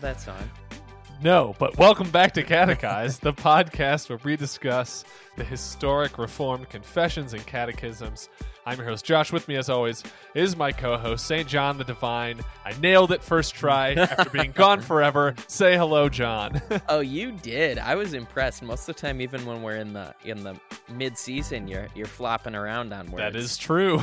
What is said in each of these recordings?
that song. No, but welcome back to Catechize, the podcast where we discuss the historic Reformed confessions and catechisms. I'm your host, Josh. With me, as always, is my co host, St. John the Divine. I nailed it first try after being gone forever. Say hello, John. oh, you did. I was impressed. Most of the time, even when we're in the in the mid season, you're you're flopping around on words. that is true.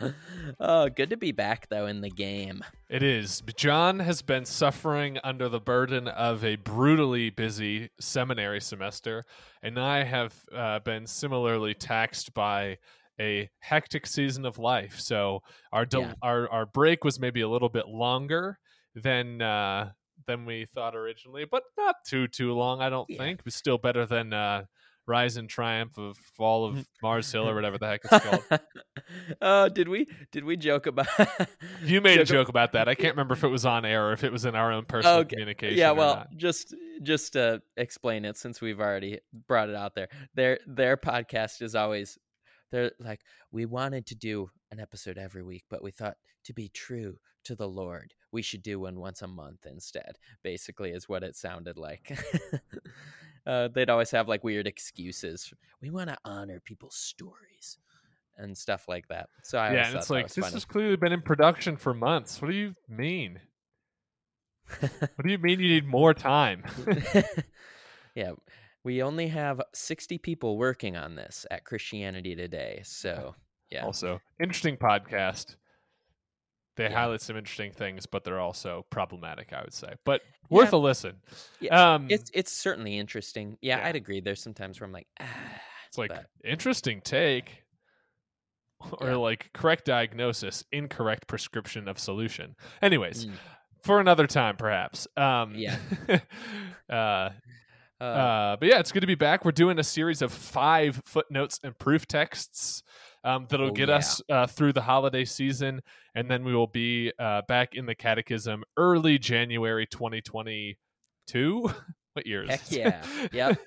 oh, good to be back though in the game. It is. John has been suffering under the burden of a brutally busy seminary semester, and I have uh, been similarly taxed by a hectic season of life. So our del- Yeah. our our break was maybe a little bit longer than uh, than we thought originally, but not too too long. I don't Yeah. think. It was still better than uh, Rise and Triumph of Fall of mm. Mars Hill or whatever the heck it's called. oh, did we did we joke about? You made a Joke ab- joke about that. I can't remember if it was on air or if it was in our own personal Okay. communication. yeah, well, not. just just to explain it, since we've already brought it out there, their their podcast is always they're like we wanted to do an episode every week, but we thought to be true to the Lord, we should do one once a month instead. Basically, is what it sounded like. Uh, they'd always have like weird excuses. We want to honor people's stories and stuff like that. So I yeah, and it's like this funny. has clearly been in production for months. What do you mean? What do you mean you need more time? yeah, we only have 60 people working on this at Christianity Today. So, yeah. Also, interesting podcast. They Yeah. highlight some interesting things, but they're also problematic, I would say. But worth Yeah. a listen. Yeah, Um, It's it's certainly interesting. Yeah. I'd agree. There's some times where I'm like, ah, It's like but- interesting take, or like correct diagnosis, incorrect prescription of solution. Anyways, Mm. for another time, perhaps. Um, Yeah. uh, uh, Uh, but yeah, it's good to be back. We're doing a series of five footnotes and proof texts um, that'll Oh, get yeah. us uh, through the holiday season, and then we will be uh, back in the Catechism early January 2022. years? Heck yeah. Yep.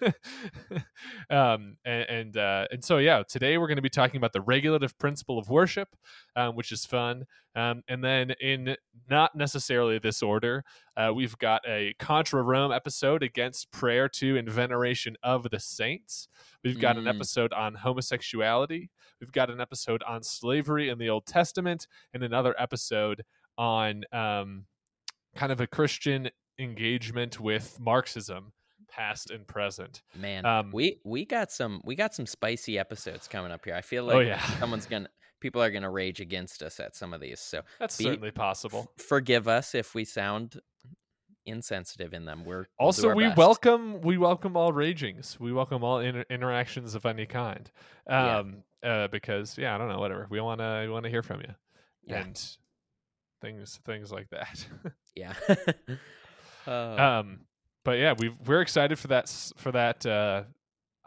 um, and and, uh, and so yeah, today we're going to be talking about the regulative principle of worship, um, which is fun. Um, and then in not necessarily this order, uh, we've got a Contra Rome episode against prayer to and veneration of the saints. We've got an Mm. episode on homosexuality. We've got an episode on slavery in the Old Testament, and another episode on um, kind of a Christian engagement with Marxism, past and present. man, um, we we got some we got some spicy episodes coming up here. I feel like oh yeah, someone's gonna people are gonna rage against us at some of these. So that's be- certainly possible. forgive us if we sound insensitive in them. We're Also, we best. welcome we welcome all ragings. We welcome all inter- interactions of any kind. Yeah. Um, uh, because yeah, I don't know, whatever. We wanna we wanna hear from you Yeah. and things things like that. Yeah. uh, um, but yeah, we we're excited for that for that. Uh,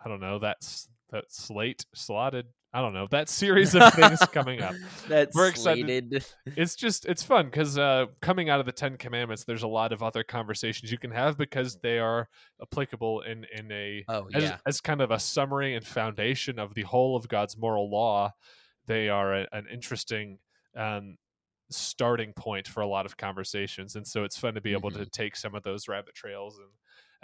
I don't know that's that slate slotted. I don't know that series of things coming up. That's We're excited. slated. it's just it's fun because uh, coming out of the Ten Commandments, there's a lot of other conversations you can have because they are applicable in in a Oh as, yeah. as kind of a summary and foundation of the whole of God's moral law. They are a, an interesting um, starting point for a lot of conversations, and so it's fun to be able Mm-hmm. to take some of those rabbit trails and.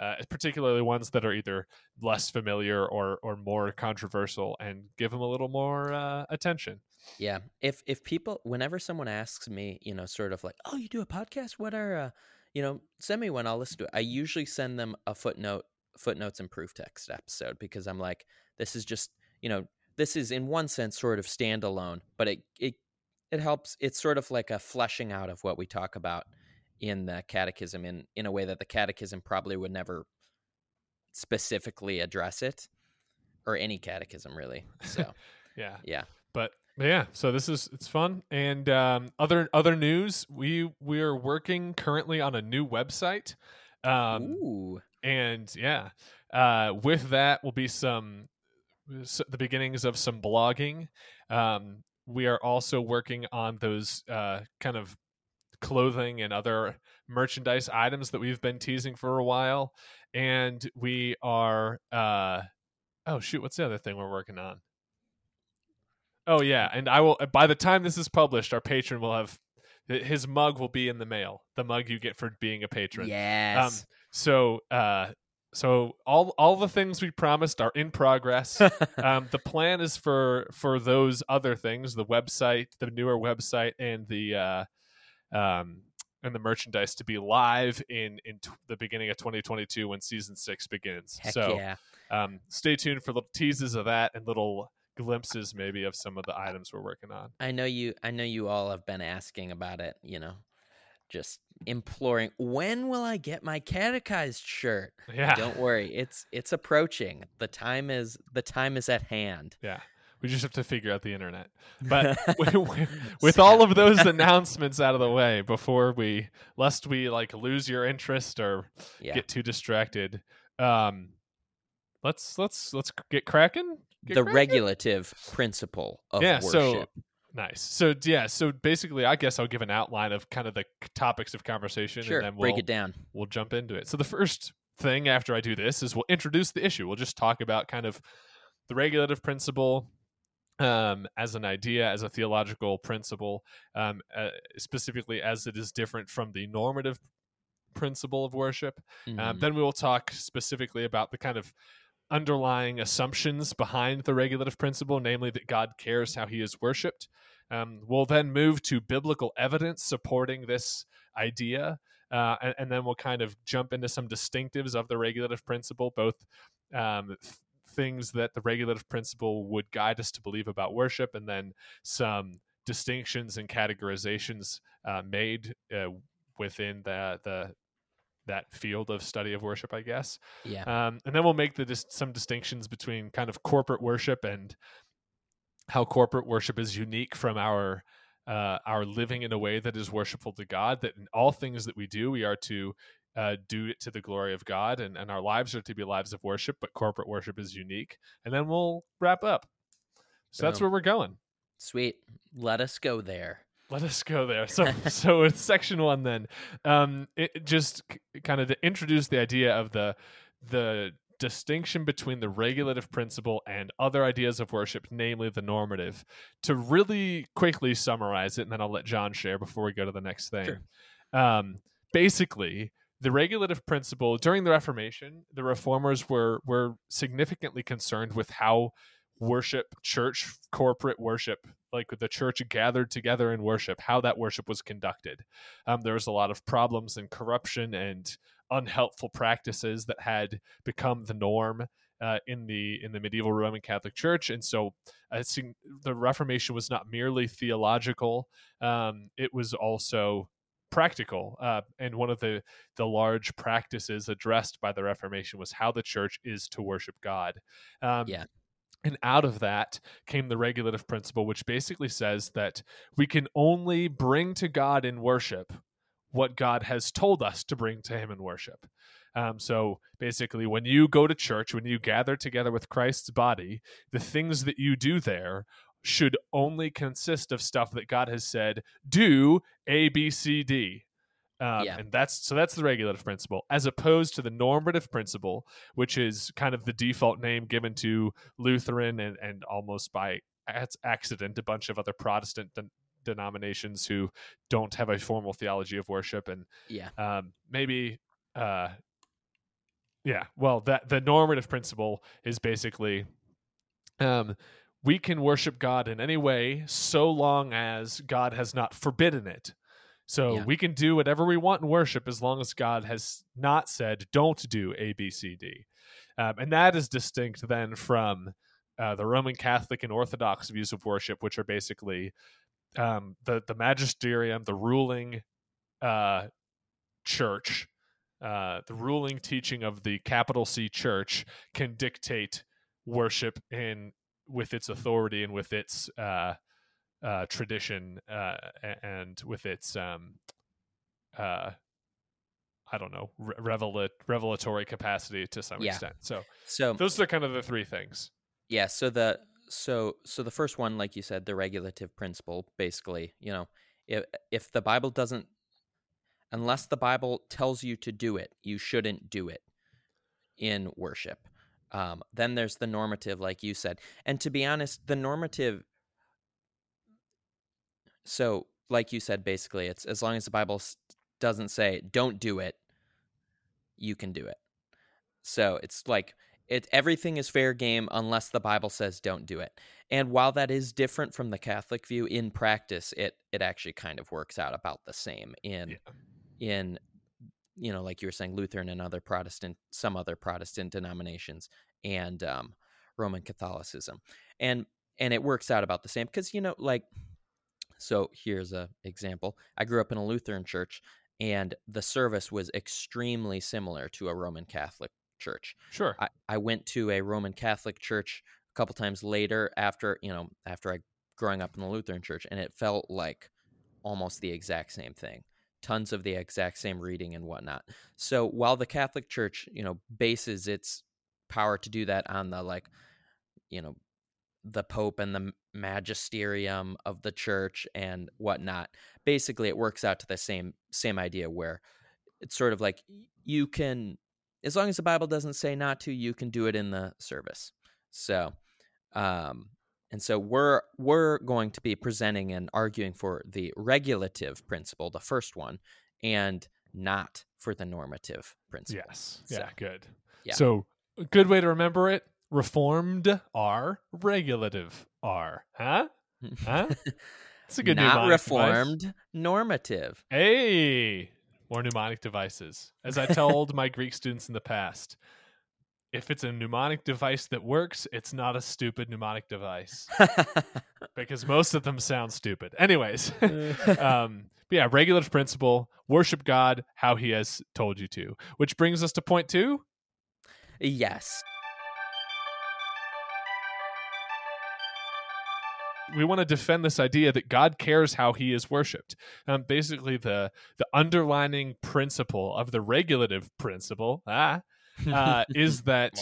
Uh, particularly ones that are either less familiar or or more controversial, and give them a little more uh, attention. Yeah. If if people whenever someone asks me, you know, sort of like, "Oh, you do a podcast? What are uh, you know, send me one, I'll listen to it." I usually send them a footnote footnotes and proof text episode because I'm like, this is just, you know, this is in one sense sort of standalone, but it it it helps it's sort of like a fleshing out of what we talk about in the catechism in in a way that the catechism probably would never specifically address it or any catechism really. So, Yeah, yeah. but yeah so this is it's fun and um, other other news we we are working currently on a new website um, Ooh. and yeah uh, with that will be some s- the beginnings of some blogging um, we are also working on those uh, kind of clothing and other merchandise items that we've been teasing for a while and we are uh oh shoot what's the other thing we're working on oh yeah and i will by the time this is published our patron will have his mug will be in the mail. The mug you get for being a patron. Um, Yes. so uh so all all the things we promised are in progress. um the plan is for for those other things, the website, the newer website and the uh um and the merchandise to be live in in t- the beginning of 2022 when season 6 begins. Heck so yeah. um stay tuned for little teases of that and little glimpses maybe of some of the items we're working on. I know you I know you all have been asking about it, you know. Just imploring, when will I get my catechized shirt? Yeah. Don't worry, it's it's approaching. The time is the time is at hand. Yeah. We just have to figure out the internet. But with, all of those announcements out of the way before we lest we like lose your interest or yeah. get too distracted um let's let's let's get cracking Get the cracking? regulative principle of Yeah, worship. so- nice so yeah so basically i guess i'll give an outline of kind of the topics of conversation sure, and then we'll break it down. we'll jump into it so the first thing after i do this is we'll introduce the issue we'll just talk about kind of the regulative principle um, as an idea, as a theological principle, um, uh, specifically as it is different from the normative principle of worship. Um, Mhm. then we will talk specifically about the kind of underlying assumptions behind the regulative principle, namely that God cares how he is worshipped. Um, we'll then move to biblical evidence supporting this idea. Uh, and, and then we'll kind of jump into some distinctives of the regulative principle, both um, th- things that the regulative principle would guide us to believe about worship, and then some distinctions and categorizations uh, made uh, within the, the that field of study of worship, I guess. yeah. Um, and then we'll make the dis- some distinctions between kind of corporate worship and how corporate worship is unique from our uh, our living in a way that is worshipful to God. That in all things that we do, we are to uh, do it to the glory of God, and, and our lives are to be lives of worship. But corporate worship is unique. And then we'll wrap up. So that's where we're going. Sweet. Let us go there. Let us go there. So, so it's section one then. Um, it it just k- kind of to introduce the idea of the the distinction between the regulative principle and other ideas of worship, namely the normative. To really quickly summarize it, and then I'll let John share before we go to the next thing. Sure. Um, basically, the regulative principle during the Reformation, the reformers were were significantly concerned with how worship, church, corporate worship, like the church gathered together in worship, how that worship was conducted. Um, there was a lot of problems and corruption and unhelpful practices that had become the norm uh, in the in the medieval Roman Catholic Church, and so I think the Reformation was not merely theological; um, it was also practical. Uh, and one of the the large practices addressed by the Reformation was how the church is to worship God. Um, Yeah. And out of that came the regulative principle, which basically says that we can only bring to God in worship what God has told us to bring to Him in worship. Um, so basically, when you go to church, when you gather together with Christ's body, the things that you do there should only consist of stuff that God has said, do A, B, C, D. Um, Yeah. And that's so that's the regulative principle, as opposed to the normative principle, which is kind of the default name given to Lutheran and, and almost by accident a bunch of other Protestant den- denominations who don't have a formal theology of worship and Yeah. um, maybe uh, yeah well that the normative principle is basically um, we can worship god in any way so long as god has not forbidden it so Yeah. we can do whatever we want in worship as long as god has not said don't do a b c d um, and that is distinct then from uh, the roman catholic and orthodox views of worship which are basically um, the the magisterium the ruling uh, church, uh, the ruling teaching of the capital C church can dictate worship in with its authority and with its uh, tradition uh, and with its um, uh, I don't know re- revelat- revelatory capacity to some Yeah. extent. So So those are kind of the three things. Yeah, so the so so the first one, like you said, the regulative principle, basically, you know, if if the Bible doesn't unless the Bible tells you to do it, you shouldn't do it in worship. Um, then there's the normative, like you said. And to be honest, the normative so like you said, basically, it's as long as the Bible doesn't say don't do it, you can do it. So it's like it everything is fair game unless the Bible says don't do it. And while that is different from the Catholic view, in practice, it it actually kind of works out about the same in yeah. in you know, like you were saying, Lutheran and other Protestant, some other Protestant denominations, and um, Roman Catholicism, and and it works out about the same because you know, like, so here's a example. I grew up in a Lutheran church, and the service was extremely similar to a Roman Catholic church. Sure. I, I went to a Roman Catholic church a couple times later after, you know, after I growing up in the Lutheran church, and it felt like almost the exact same thing. Tons of the exact same reading and whatnot. So while the Catholic Church, you know, bases its power to do that on the like, you know, the Pope and the magisterium of the church and whatnot. Basically, it works out to the same same idea where it's sort of like you can as long as the Bible doesn't say not to, you can do it in the service. So, um, and so we're we're going to be presenting and arguing for the regulative principle, the first one, and not for the normative principle. Yes. So, yeah. Good. Yeah. So, good way to remember it: reformed are, regulative are. Huh? Huh? It's a good not reformed, device. normative. Hey, more mnemonic devices. As I told my Greek students in the past, if it's a mnemonic device that works, it's not a stupid mnemonic device because most of them sound stupid. Anyways, um, yeah, regulative principle, worship God how he has told you to, which brings us to point two. Yes. We want to defend this idea that God cares how he is worshipped. Um, basically, the the underlining principle of the regulative principle ah, uh, is that,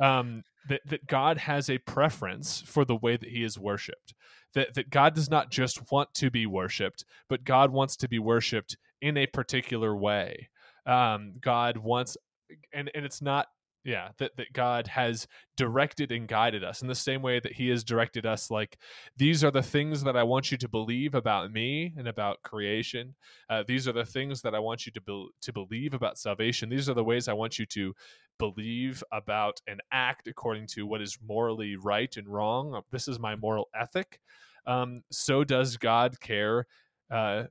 um, that that God has a preference for the way that he is worshipped. That that God does not just want to be worshipped, but God wants to be worshipped in a particular way. Um, God wants, and and it's not yeah that, that god has directed and guided us in the same way that he has directed us like these are the things that i want you to believe about me and about creation. Uh, these are the things that i want you to, be- to believe about salvation. These are the ways i want you to believe about and act according to what is morally right and wrong. This is my moral ethic. Um, so does god care uh,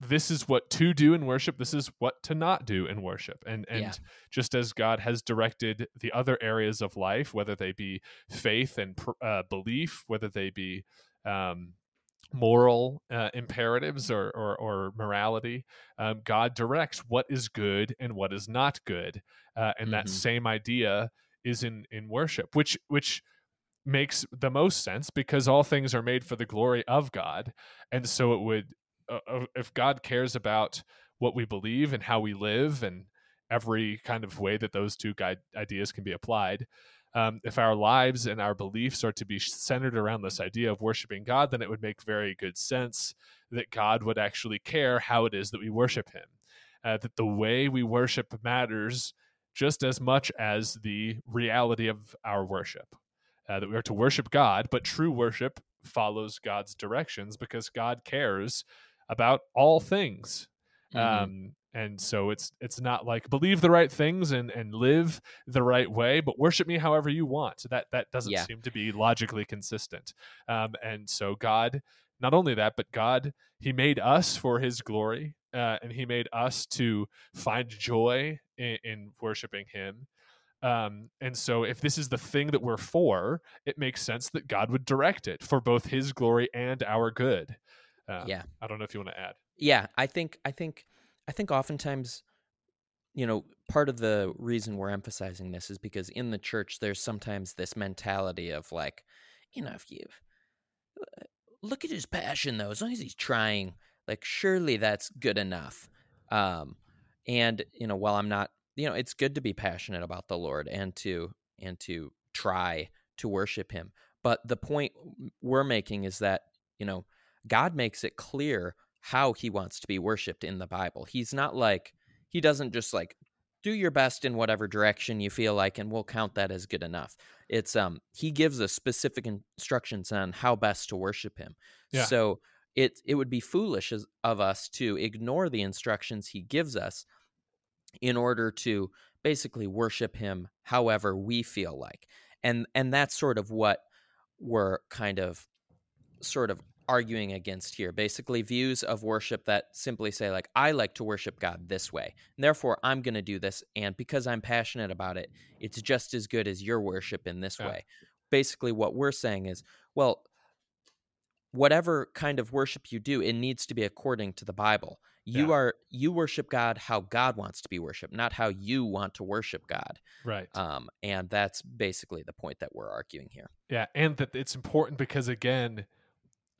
this is what to do in worship this is what to not do in worship and and yeah. just as god has directed the other areas of life whether they be faith and uh, belief whether they be um, moral uh, imperatives or, or, or morality um, god directs what is good and what is not good uh, and mm-hmm. that same idea is in in worship which which makes the most sense because all things are made for the glory of god and so it would uh, if God cares about what we believe and how we live and every kind of way that those two guide ideas can be applied. Um, if our lives and our beliefs are to be centered around this idea of worshiping God, then it would make very good sense that God would actually care how it is that we worship Him. Uh, that the way we worship matters just as much as the reality of our worship. Uh, that we are to worship God, but true worship follows God's directions because God cares about all things. Mm-hmm. Um, and so it's it's not like believe the right things and and live the right way, but worship me however you want. So that that doesn't yeah. seem to be logically consistent. Um, and so God, not only that, but God, He made us for His glory, uh, and He made us to find joy in, in worshiping Him. Um, and so, if this is the thing that we're for, it makes sense that God would direct it for both His glory and our good. Uh, yeah. I don't know if you want to add. Yeah, I think I think I think oftentimes you know, part of the reason we're emphasizing this is because in the church there's sometimes this mentality of like, you know, if you uh, look at his passion though, as long as he's trying, like surely that's good enough. Um and you know, while I'm not, you know, it's good to be passionate about the Lord and to and to try to worship him. But the point we're making is that, you know, God makes it clear how he wants to be worshiped in the Bible. He's not like, he doesn't just like do your best in whatever direction you feel like and we'll count that as good enough. It's um he gives us specific instructions on how best to worship him. Yeah. So it it would be foolish as, of us to ignore the instructions he gives us in order to basically worship him however we feel like and and that's sort of what we're kind of sort of arguing against here basically views of worship that simply say like i like to worship god this way and therefore i'm going to do this and because i'm passionate about it it's just as good as your worship in this Yeah. way. Basically what we're saying is well whatever kind of worship you do it needs to be according to the bible. You Yeah. are you worship god how god wants to be worshiped not how you want to worship god. Right. Um and that's basically the point that we're arguing here. Yeah, and that it's important because again,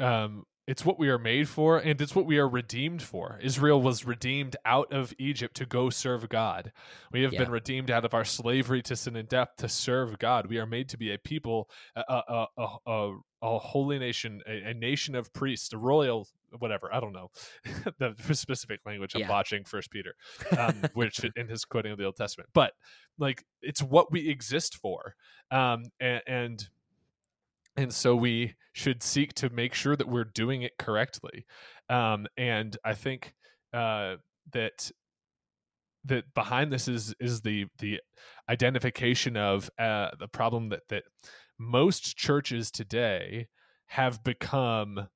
um, it's what we are made for, and it's what we are redeemed for. Israel was redeemed out of Egypt to go serve God. We have Yeah. been redeemed out of our slavery to sin and death to serve God. We are made to be a people, a a a, a, a holy nation, a, a nation of priests, a royal. Whatever I don't know the specific language. I'm Yeah. watching First Peter, um, which in his quoting of the Old Testament, but like it's what we exist for, um, and, and and so we should seek to make sure that we're doing it correctly. Um, and i think uh, that that behind this is is the the identification of uh, the problem that that most churches today have become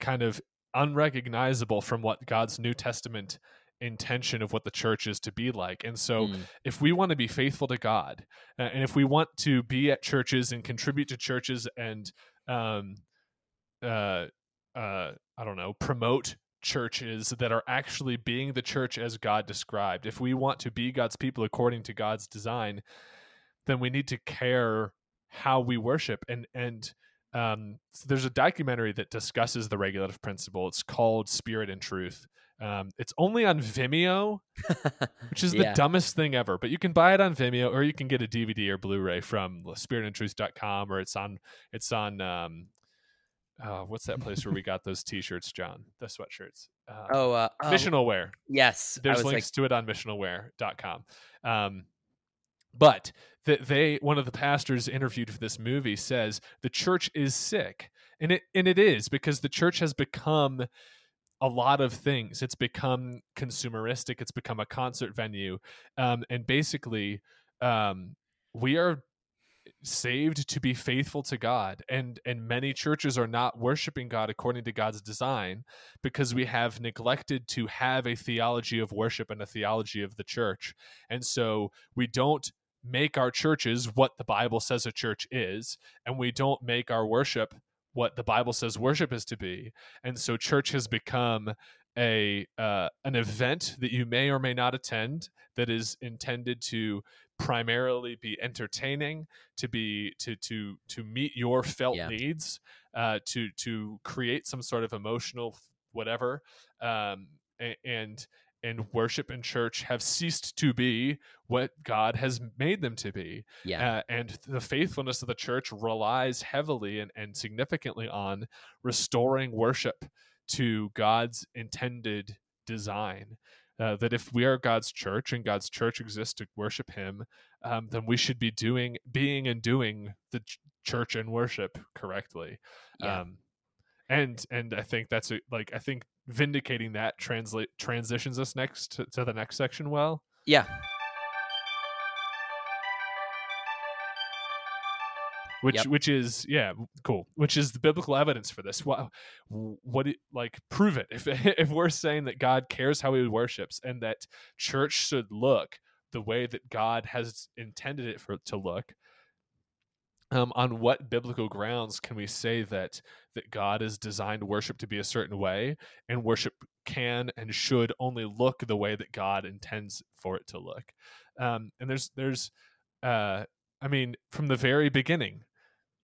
kind of unrecognizable from what God's New Testament intention of what the church is to be like. And so Mm, if we want to be faithful to God, uh, and if we want to be at churches and contribute to churches and um, uh, uh, I don't know, promote churches that are actually being the church as God described, if we want to be God's people according to God's design, then we need to care how we worship and and um, so there's a documentary that discusses the regulative principle. It's called Spirit and Truth. Um, it's only on Vimeo, which is the dumbest thing ever. But you can buy it on Vimeo, or you can get a DVD or Blu-ray from spiritandtruth.com, or it's on it's on um, uh, what's that place where we got those T-shirts, John? The sweatshirts. Uh, oh uh oh, Missional Wear. yes There's was like links to it on missionalwear.com. Um, but that they one of the pastors interviewed for this movie says the church is sick, and it and it is because the church has become a lot of things. It's become consumeristic. It's become a concert venue, um, and basically, um, we are saved to be faithful to God and and many churches are not worshiping God according to God's design because we have neglected to have a theology of worship and a theology of the church and so we don't make our churches what the Bible says a church is and we don't make our worship what the Bible says worship is to be and so church has become a uh, an event that you may or may not attend that is intended to primarily be entertaining to be to to to meet your felt Yeah. needs uh to to create some sort of emotional whatever um and and worship and church have ceased to be what God has made them to be yeah uh, and the faithfulness of the church relies heavily and, and significantly on restoring worship to God's intended design. Uh, that if we are God's church and God's church exists to worship Him, um, then we should be doing, being, and doing the ch- church and worship correctly. yeah Um, and and I think that's a, like I think vindicating that translate transitions us next to, to the next section well. yeah which Yep. which is yeah cool which is the biblical evidence for this what what it, like prove it if if we're saying that god cares how he worships and that church should look the way that god has intended it for to look um, on what biblical grounds can we say that that god has designed worship to be a certain way and worship can and should only look the way that god intends for it to look? Um, and there's there's uh, I mean, from the very beginning,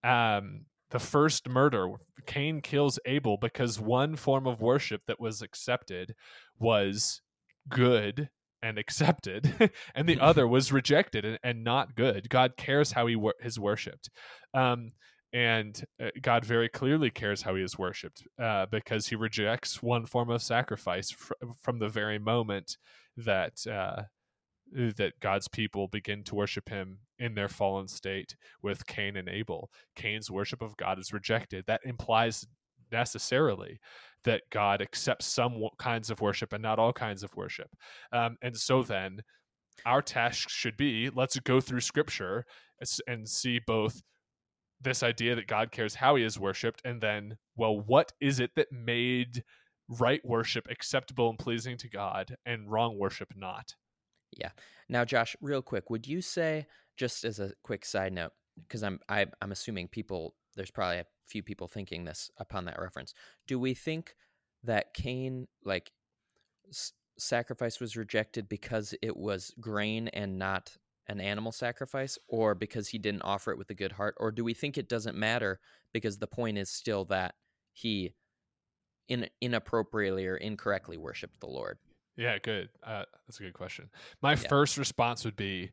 um, the first murder, Cain kills Abel because one form of worship that was accepted was good and accepted, and the other was rejected and, and not good. God cares how he wor- is worshipped. Um, and uh, God very clearly cares how he is worshipped uh, because he rejects one form of sacrifice fr- from the very moment that uh, that God's people begin to worship him in their fallen state with Cain and Abel. Cain's worship of God is rejected. That implies necessarily that God accepts some kinds of worship and not all kinds of worship. Um, and so then our task should be let's go through scripture and see both this idea that God cares how he is worshiped and then well what is it that made right worship acceptable and pleasing to God and wrong worship not. Yeah. Now Josh, real quick, would you say just as a quick side note because I'm I, am i am assuming people there's probably a few people thinking this upon that reference. Do we think that Cain like s- sacrifice was rejected because it was grain and not an animal sacrifice or because he didn't offer it with a good heart or do we think it doesn't matter because the point is still that he in, inappropriately or incorrectly worshiped the lord yeah good uh, that's a good question my yeah. first response would be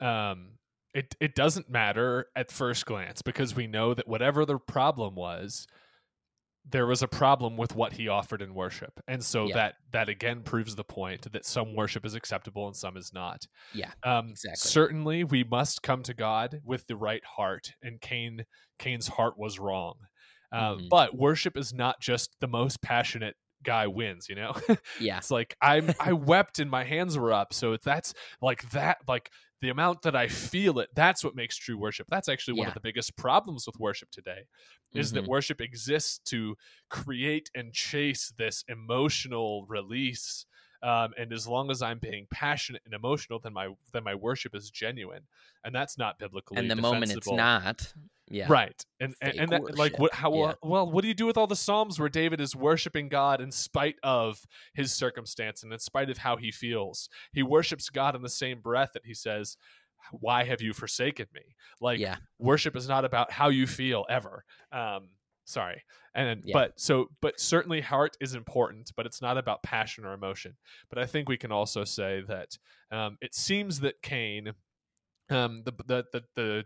um, it, it doesn't matter at first glance because we know that whatever the problem was there was a problem with what he offered in worship and so yeah. that that again proves the point that some worship is acceptable and some is not yeah um exactly. certainly we must come to god with the right heart and cain cain's heart was wrong uh, mm-hmm. but worship is not just the most passionate guy wins you know yeah it's like i'm i wept and my hands were up so that's like that like the amount that I feel it, that's what makes true worship. That's actually one yeah. of the biggest problems with worship today is mm-hmm. that worship exists to create and chase this emotional release. Um, and as long as I'm being passionate and emotional, then my then my worship is genuine, and that's not biblically. And the defensible. moment it's not, yeah, right. And and, and that, like what how yeah. well what do you do with all the psalms where David is worshiping God in spite of his circumstance and in spite of how he feels? He worships God in the same breath that he says, "Why have you forsaken me?" Like yeah. worship is not about how you feel ever. Um, sorry and yeah. but so but certainly heart is important but it's not about passion or emotion but i think we can also say that um, it seems that cain um, the, the the the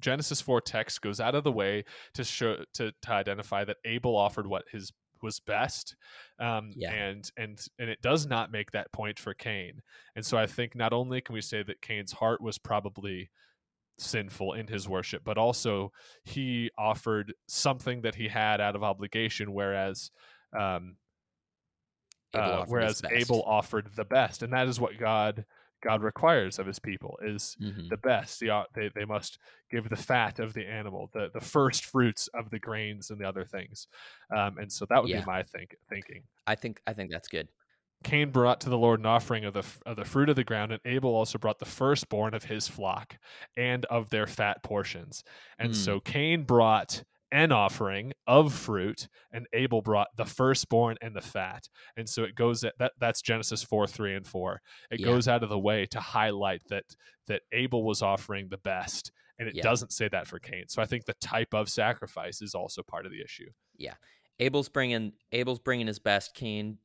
genesis 4 text goes out of the way to show to, to identify that abel offered what his was best um, yeah. and and and it does not make that point for cain and so i think not only can we say that cain's heart was probably sinful in his worship, but also he offered something that he had out of obligation, whereas um, uh, whereas Abel offered the best, and that is what God God requires of his people is mm-hmm. the best. The, they they must give the fat of the animal, the the first fruits of the grains and the other things, um, and so that would yeah. be my think thinking. I think I think that's good. Cain brought to the Lord an offering of the of the fruit of the ground, and Abel also brought the firstborn of his flock and of their fat portions. And mm. so Cain brought an offering of fruit, and Abel brought the firstborn and the fat. And so it goes at that that's Genesis four, three, and four. It yeah. goes out of the way to highlight that that Abel was offering the best, and it yeah. doesn't say that for Cain. So I think the type of sacrifice is also part of the issue. Yeah, Abel's bringing Abel's bringing his best. Cain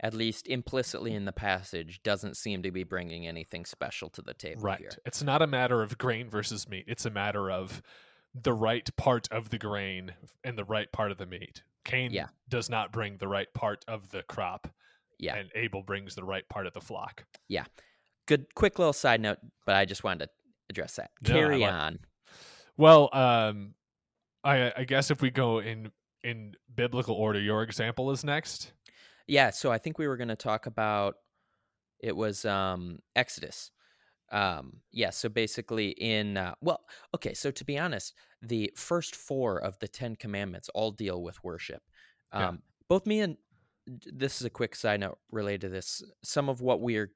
at least implicitly in the passage, doesn't seem to be bringing anything special to the table. Right. Here. It's not a matter of grain versus meat. It's a matter of the right part of the grain and the right part of the meat. Cain yeah. does not bring the right part of the crop. Yeah. And Abel brings the right part of the flock. Yeah. Good quick little side note, but I just wanted to address that. Carry like on. Well, um I I guess if we go in in biblical order, your example is next. Yeah, so I think we were going to talk about it was um Exodus. Um yeah, so basically in uh, well, okay, so to be honest, the first 4 of the 10 commandments all deal with worship. Um yeah. both me and this is a quick side note related to this. Some of what we're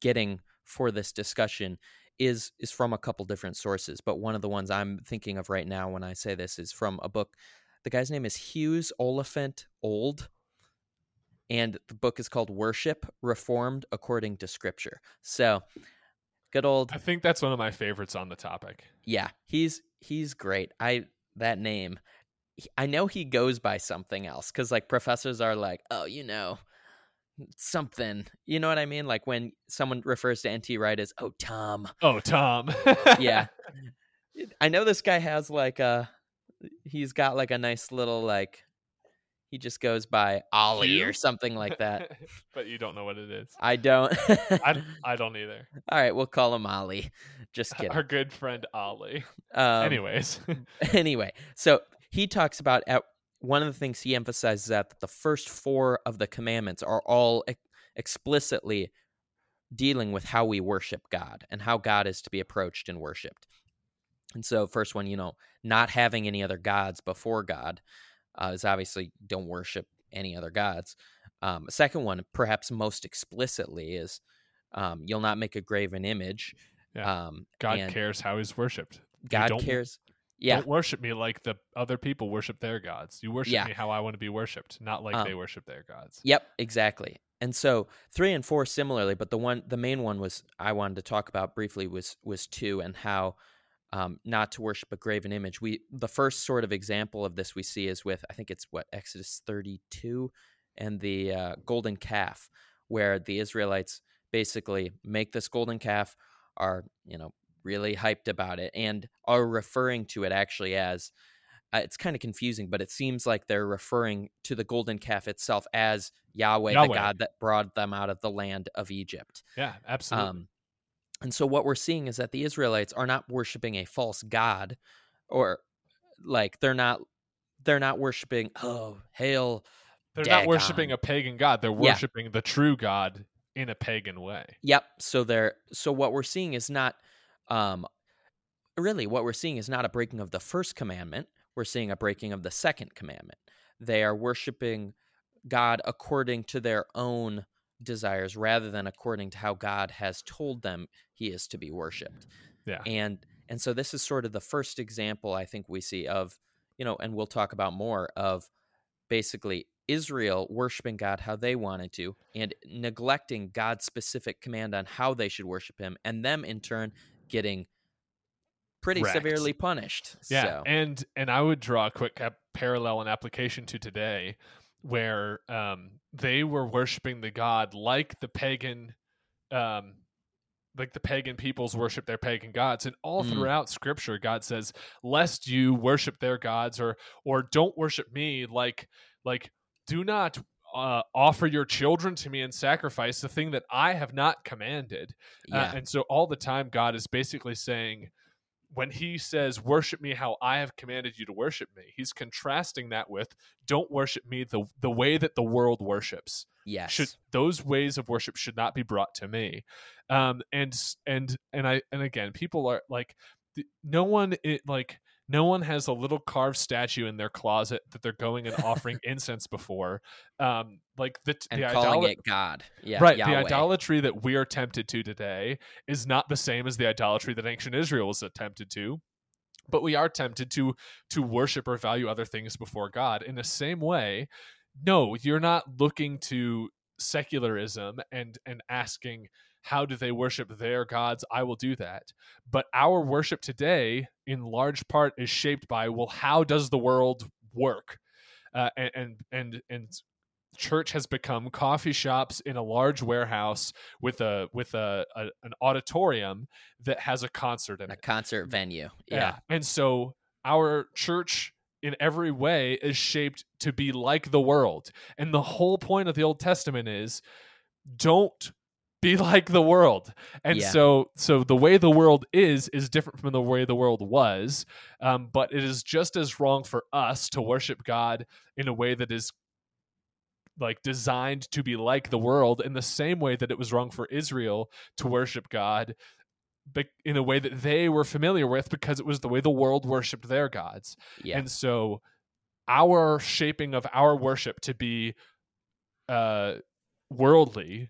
getting for this discussion is is from a couple different sources, but one of the ones I'm thinking of right now when I say this is from a book. The guy's name is Hughes Oliphant Old and the book is called Worship Reformed According to Scripture. So, good old I think that's one of my favorites on the topic. Yeah, he's he's great. I that name I know he goes by something else cuz like professors are like, "Oh, you know, something." You know what I mean? Like when someone refers to NT Wright as, "Oh, Tom." Oh, Tom. yeah. I know this guy has like a he's got like a nice little like he just goes by Ollie or something like that. but you don't know what it is. I don't. I, I don't either. All right, we'll call him Ollie. Just kidding. Our good friend Ollie. Um, Anyways. anyway, so he talks about at one of the things he emphasizes that, that the first four of the commandments are all ex- explicitly dealing with how we worship God and how God is to be approached and worshiped. And so, first one, you know, not having any other gods before God uh, is obviously don't worship any other gods. Um, second one, perhaps most explicitly, is um, you'll not make a graven image. Yeah. Um, God cares how he's worshipped. God cares. Yeah, Don't worship me like the other people worship their gods. You worship Yeah. me how I want to be worshipped, not like Um, they worship their gods. Yep, exactly. And so three and four similarly, but the one the main one was I wanted to talk about briefly was was two and how um, not to worship a graven image. We the first sort of example of this we see is with I think it's what Exodus thirty two and the uh, golden calf, where the Israelites basically make this golden calf, are you know really hyped about it, and are referring to it actually as uh, it's kind of confusing, but it seems like they're referring to the golden calf itself as Yahweh, the God that brought them out of the land of Egypt. Yeah, absolutely. Um, and so what we're seeing is that the Israelites are not worshiping a false god, or like they're not they're not worshiping. Oh, hail! They're not worshiping a pagan god. They're Yeah. worshiping the true God in a pagan way. Yep. So they're so what we're seeing is not um really what we're seeing is not a breaking of the first commandment. We're seeing a breaking of the second commandment. They are worshiping God according to their own desires rather than according to how God has told them he is to be worshiped. Yeah. And and so this is sort of the first example I think we see of, you know, and we'll talk about more of basically Israel worshiping God how they wanted to and neglecting God's specific command on how they should worship him and them in turn getting pretty Wrecked. severely punished. Yeah, So, and and I would draw a quick parallel and application to today, where um, they were worshiping the god like the pagan, um, like the pagan peoples worship their pagan gods, and all Mm. throughout Scripture, God says, "Lest you worship their gods, or or don't worship me, like like do not." Uh, offer your children to me and sacrifice the thing that I have not commanded. Uh, and so all the time, God is basically saying, when he says, worship me how I have commanded you to worship me, he's contrasting that with, don't worship me the, the way that the world worships. yes. Should those ways of worship should not be brought to me. Um, and, and, and I, and again, people are like, no one, it, like, no one has a little carved statue in their closet that they're going and offering incense before. Um, like the, and the calling it God. Yeah. right. Yahweh. The idolatry that we are tempted to today is not the same as the idolatry that ancient Israel was tempted to. But we are tempted to to worship or value other things before God. In the same way, no, you're not looking to secularism and and asking how do they worship their gods i will do that but our worship today in large part is shaped by well how does the world work uh, and and and, and church has become coffee shops in a large warehouse with a with a, a an auditorium that has a concert in a it. concert venue. Yeah. And so our church in every way is shaped to be like the world. And the whole point of the Old Testament is don't be like the world. And Yeah. so so the way the world is is different from the way the world was. Um, but it is just as wrong for us to worship God in a way that is like designed to be like the world in the same way that it was wrong for Israel to worship God in a way that they were familiar with because it was the way the world worshipped their gods. Yeah. And so our shaping of our worship to be uh worldly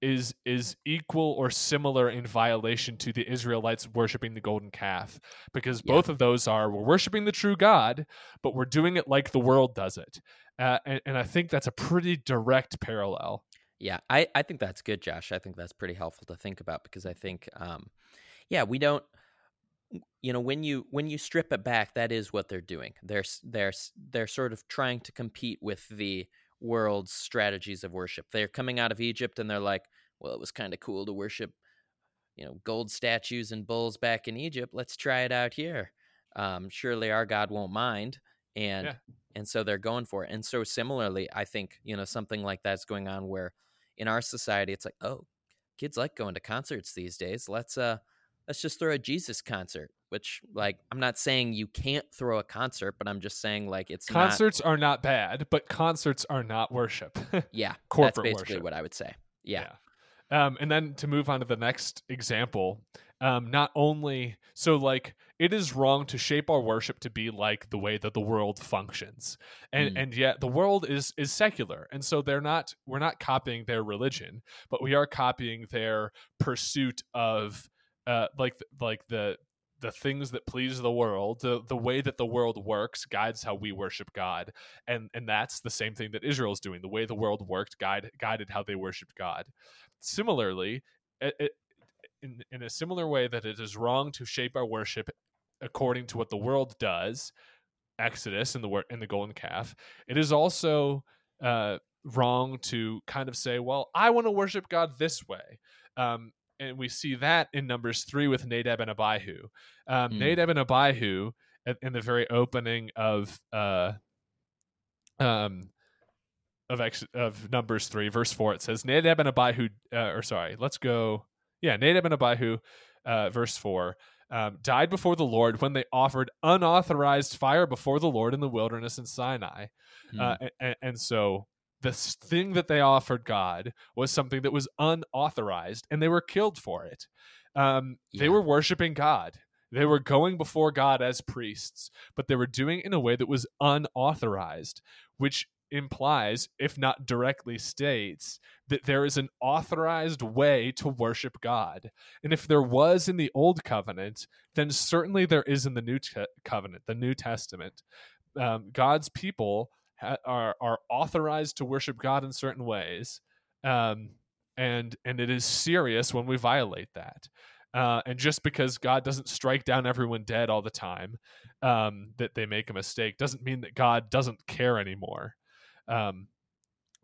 is is equal or similar in violation to the Israelites worshiping the golden calf because Yeah. both of those are we're worshiping the true God but we're doing it like the world does it uh, and, and I think that's a pretty direct parallel Yeah, I, I think that's good, Josh. I think that's pretty helpful to think about because I think, um, yeah, we don't, you know, when you when you strip it back, that is what they're doing. They're they're they're sort of trying to compete with the world's strategies of worship. They're coming out of Egypt and they're like, well, it was kind of cool to worship, you know, gold statues and bulls back in Egypt. Let's try it out here. Um, surely our God won't mind, and Yeah. and so they're going for it. And so similarly, I think you know something like that's going on where in our society it's like, oh, kids like going to concerts these days. Let's uh let's just throw a Jesus concert. Which, like, I'm not saying you can't throw a concert, but I'm just saying like it's concerts not, are not bad, but concerts are not worship. yeah, corporate that's basically worship. what I would say. Yeah. yeah. Um, and then to move on to the next example, um, not only so like it is wrong to shape our worship to be like the way that the world functions and Mm. and yet the world is is secular and so they're not we're not copying their religion but we are copying their pursuit of uh like like the the things that please the world the the way that the world works guides how we worship god and and that's the same thing that israel's doing the way the world worked guide, guided how they worshiped god similarly it, it, in, in a similar way that it is wrong to shape our worship according to what the world does exodus and the and the golden calf. It is also uh, wrong to kind of say well i want to worship god this way. Um, and we see that in numbers three with nadab and abihu. Um, Mm. nadab and abihu at, in the very opening of uh, um, of ex- of numbers three verse four it says nadab and abihu uh, or sorry let's go yeah nadab and abihu uh, verse four um, died before the lord when they offered unauthorized fire before the lord in the wilderness in sinai uh, and, and so the thing that they offered God was something that was unauthorized, and they were killed for it. Um, They were worshiping God. They were going before God as priests, but they were doing it in a way that was unauthorized, which implies, if not directly states, that there is an authorized way to worship God. And if there was in the Old Covenant, then certainly there is in the New Te- Covenant, the New Testament. Um, God's people ha- are are authorized to worship God in certain ways, um, and and it is serious when we violate that. Uh, and just because God doesn't strike down everyone dead all the time, um, that they make a mistake, doesn't mean that God doesn't care anymore. Um,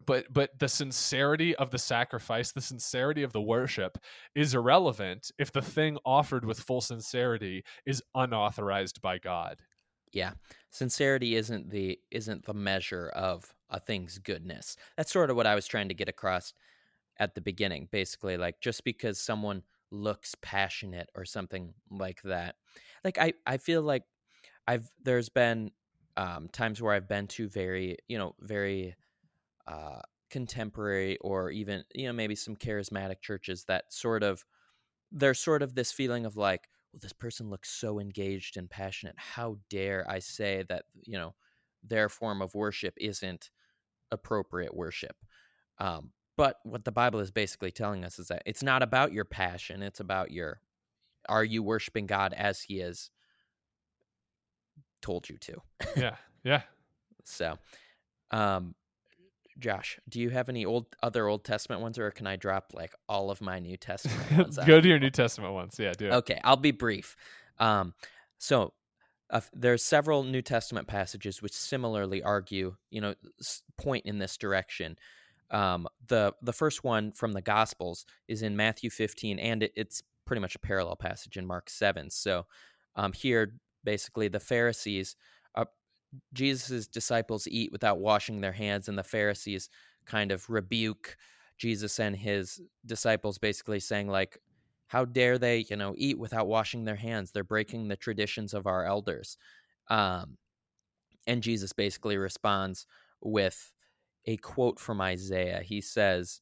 but but the sincerity of the sacrifice, the sincerity of the worship, is irrelevant if the thing offered with full sincerity is unauthorized by God. yeah sincerity isn't the isn't the measure of a thing's goodness that's sort of what i was trying to get across at the beginning basically like just because someone looks passionate or something like that like i i feel like i've there's been um times where i've been to very you know very uh contemporary or even you know maybe some charismatic churches that sort of there's sort of this feeling of like well this person looks so engaged and passionate. How dare i say that you know their form of worship isn't appropriate worship. Um, but what the bible is basically telling us is that it's not about your passion it's about your are you worshiping god as he has told you to Yeah, yeah. so um josh do you have any old other old testament ones or can i drop like all of my new testament ones? Go to your New Testament ones. Yeah, do it. Okay, I'll be brief. Um, so uh, there's several New Testament passages which similarly argue, you know, s- point in this direction. Um, the the first one from the Gospels is in Matthew 15, and it, it's pretty much a parallel passage in Mark 7. So um, here, basically, the Pharisees, uh, Jesus' disciples eat without washing their hands, and the Pharisees kind of rebuke Jesus and his disciples, basically saying like, how dare they you know eat without washing their hands? They're breaking the traditions of our elders. Um, and jesus basically responds with a quote from isaiah. He says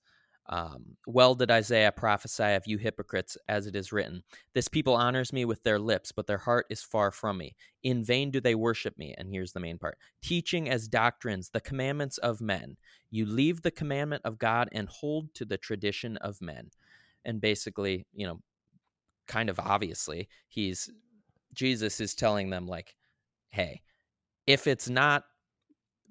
um, well did isaiah prophesy of you hypocrites as it is written. This people honors me with their lips but their heart is far from me. In vain do they worship me. And here's the main part teaching as doctrines the commandments of men. You leave the commandment of god and hold to the tradition of men. And basically you know kind of obviously he's jesus is telling them like hey if it's not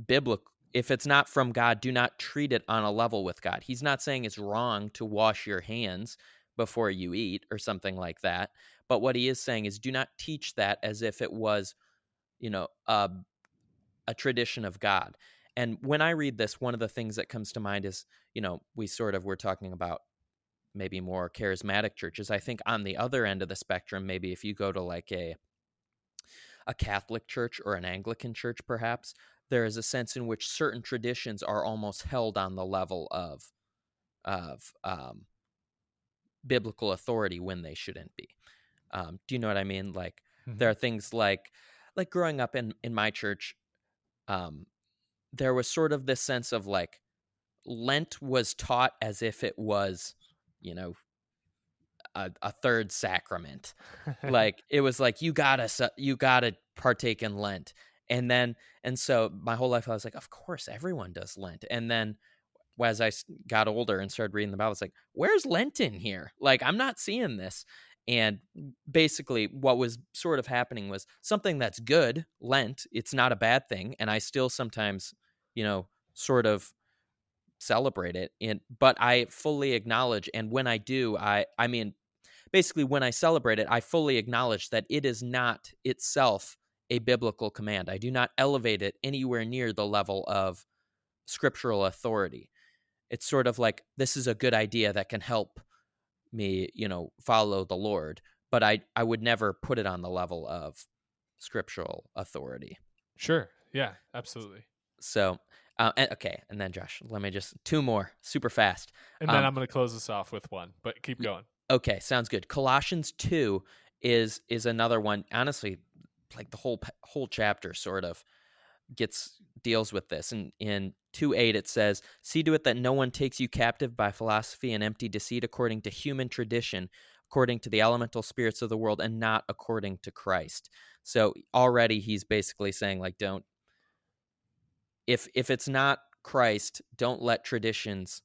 biblical if it's not from god do not treat it on a level with god he's not saying it's wrong to wash your hands before you eat or something like that but what he is saying is do not teach that as if it was you know a, a tradition of god and when i read this one of the things that comes to mind is you know we sort of were talking about maybe more charismatic churches. I think on the other end of the spectrum, maybe if you go to like a a Catholic church or an Anglican church, perhaps there is a sense in which certain traditions are almost held on the level of of um, biblical authority when they shouldn't be. Um, do you know what I mean? Like Mhm. there are things like like growing up in in my church, um, there was sort of this sense of like Lent was taught as if it was, you know, a, a third sacrament. like it was like you gotta su- you gotta partake in Lent, and then and so my whole life I was like, of course everyone does Lent, and then as i got older and started reading the Bible, it's like, where's Lent in here? Like I'm not seeing this. And basically, what was sort of happening was something that's good, Lent. It's not a bad thing, and I still sometimes, you know, sort of celebrate it. And but I fully acknowledge, and when I do, I I mean, basically, when I celebrate it, I fully acknowledge that it is not itself a biblical command. I do not elevate it anywhere near the level of scriptural authority. It's sort of like this is a good idea that can help me, you know, follow the Lord, but I I would never put it on the level of scriptural authority. Sure. Yeah, absolutely. So, uh, and, okay, and then Josh, let me just two more super fast. And then Um, I'm going to close this off with one, but keep going. Okay, sounds good. Colossians 2 is is another one. Honestly, like the whole whole chapter sort of gets deals with this. And in 2 8 it says, See to it that no one takes you captive by philosophy and empty deceit according to human tradition, according to the elemental spirits of the world, and not according to Christ. So already he's basically saying, like, don't if if it's not Christ, don't let traditions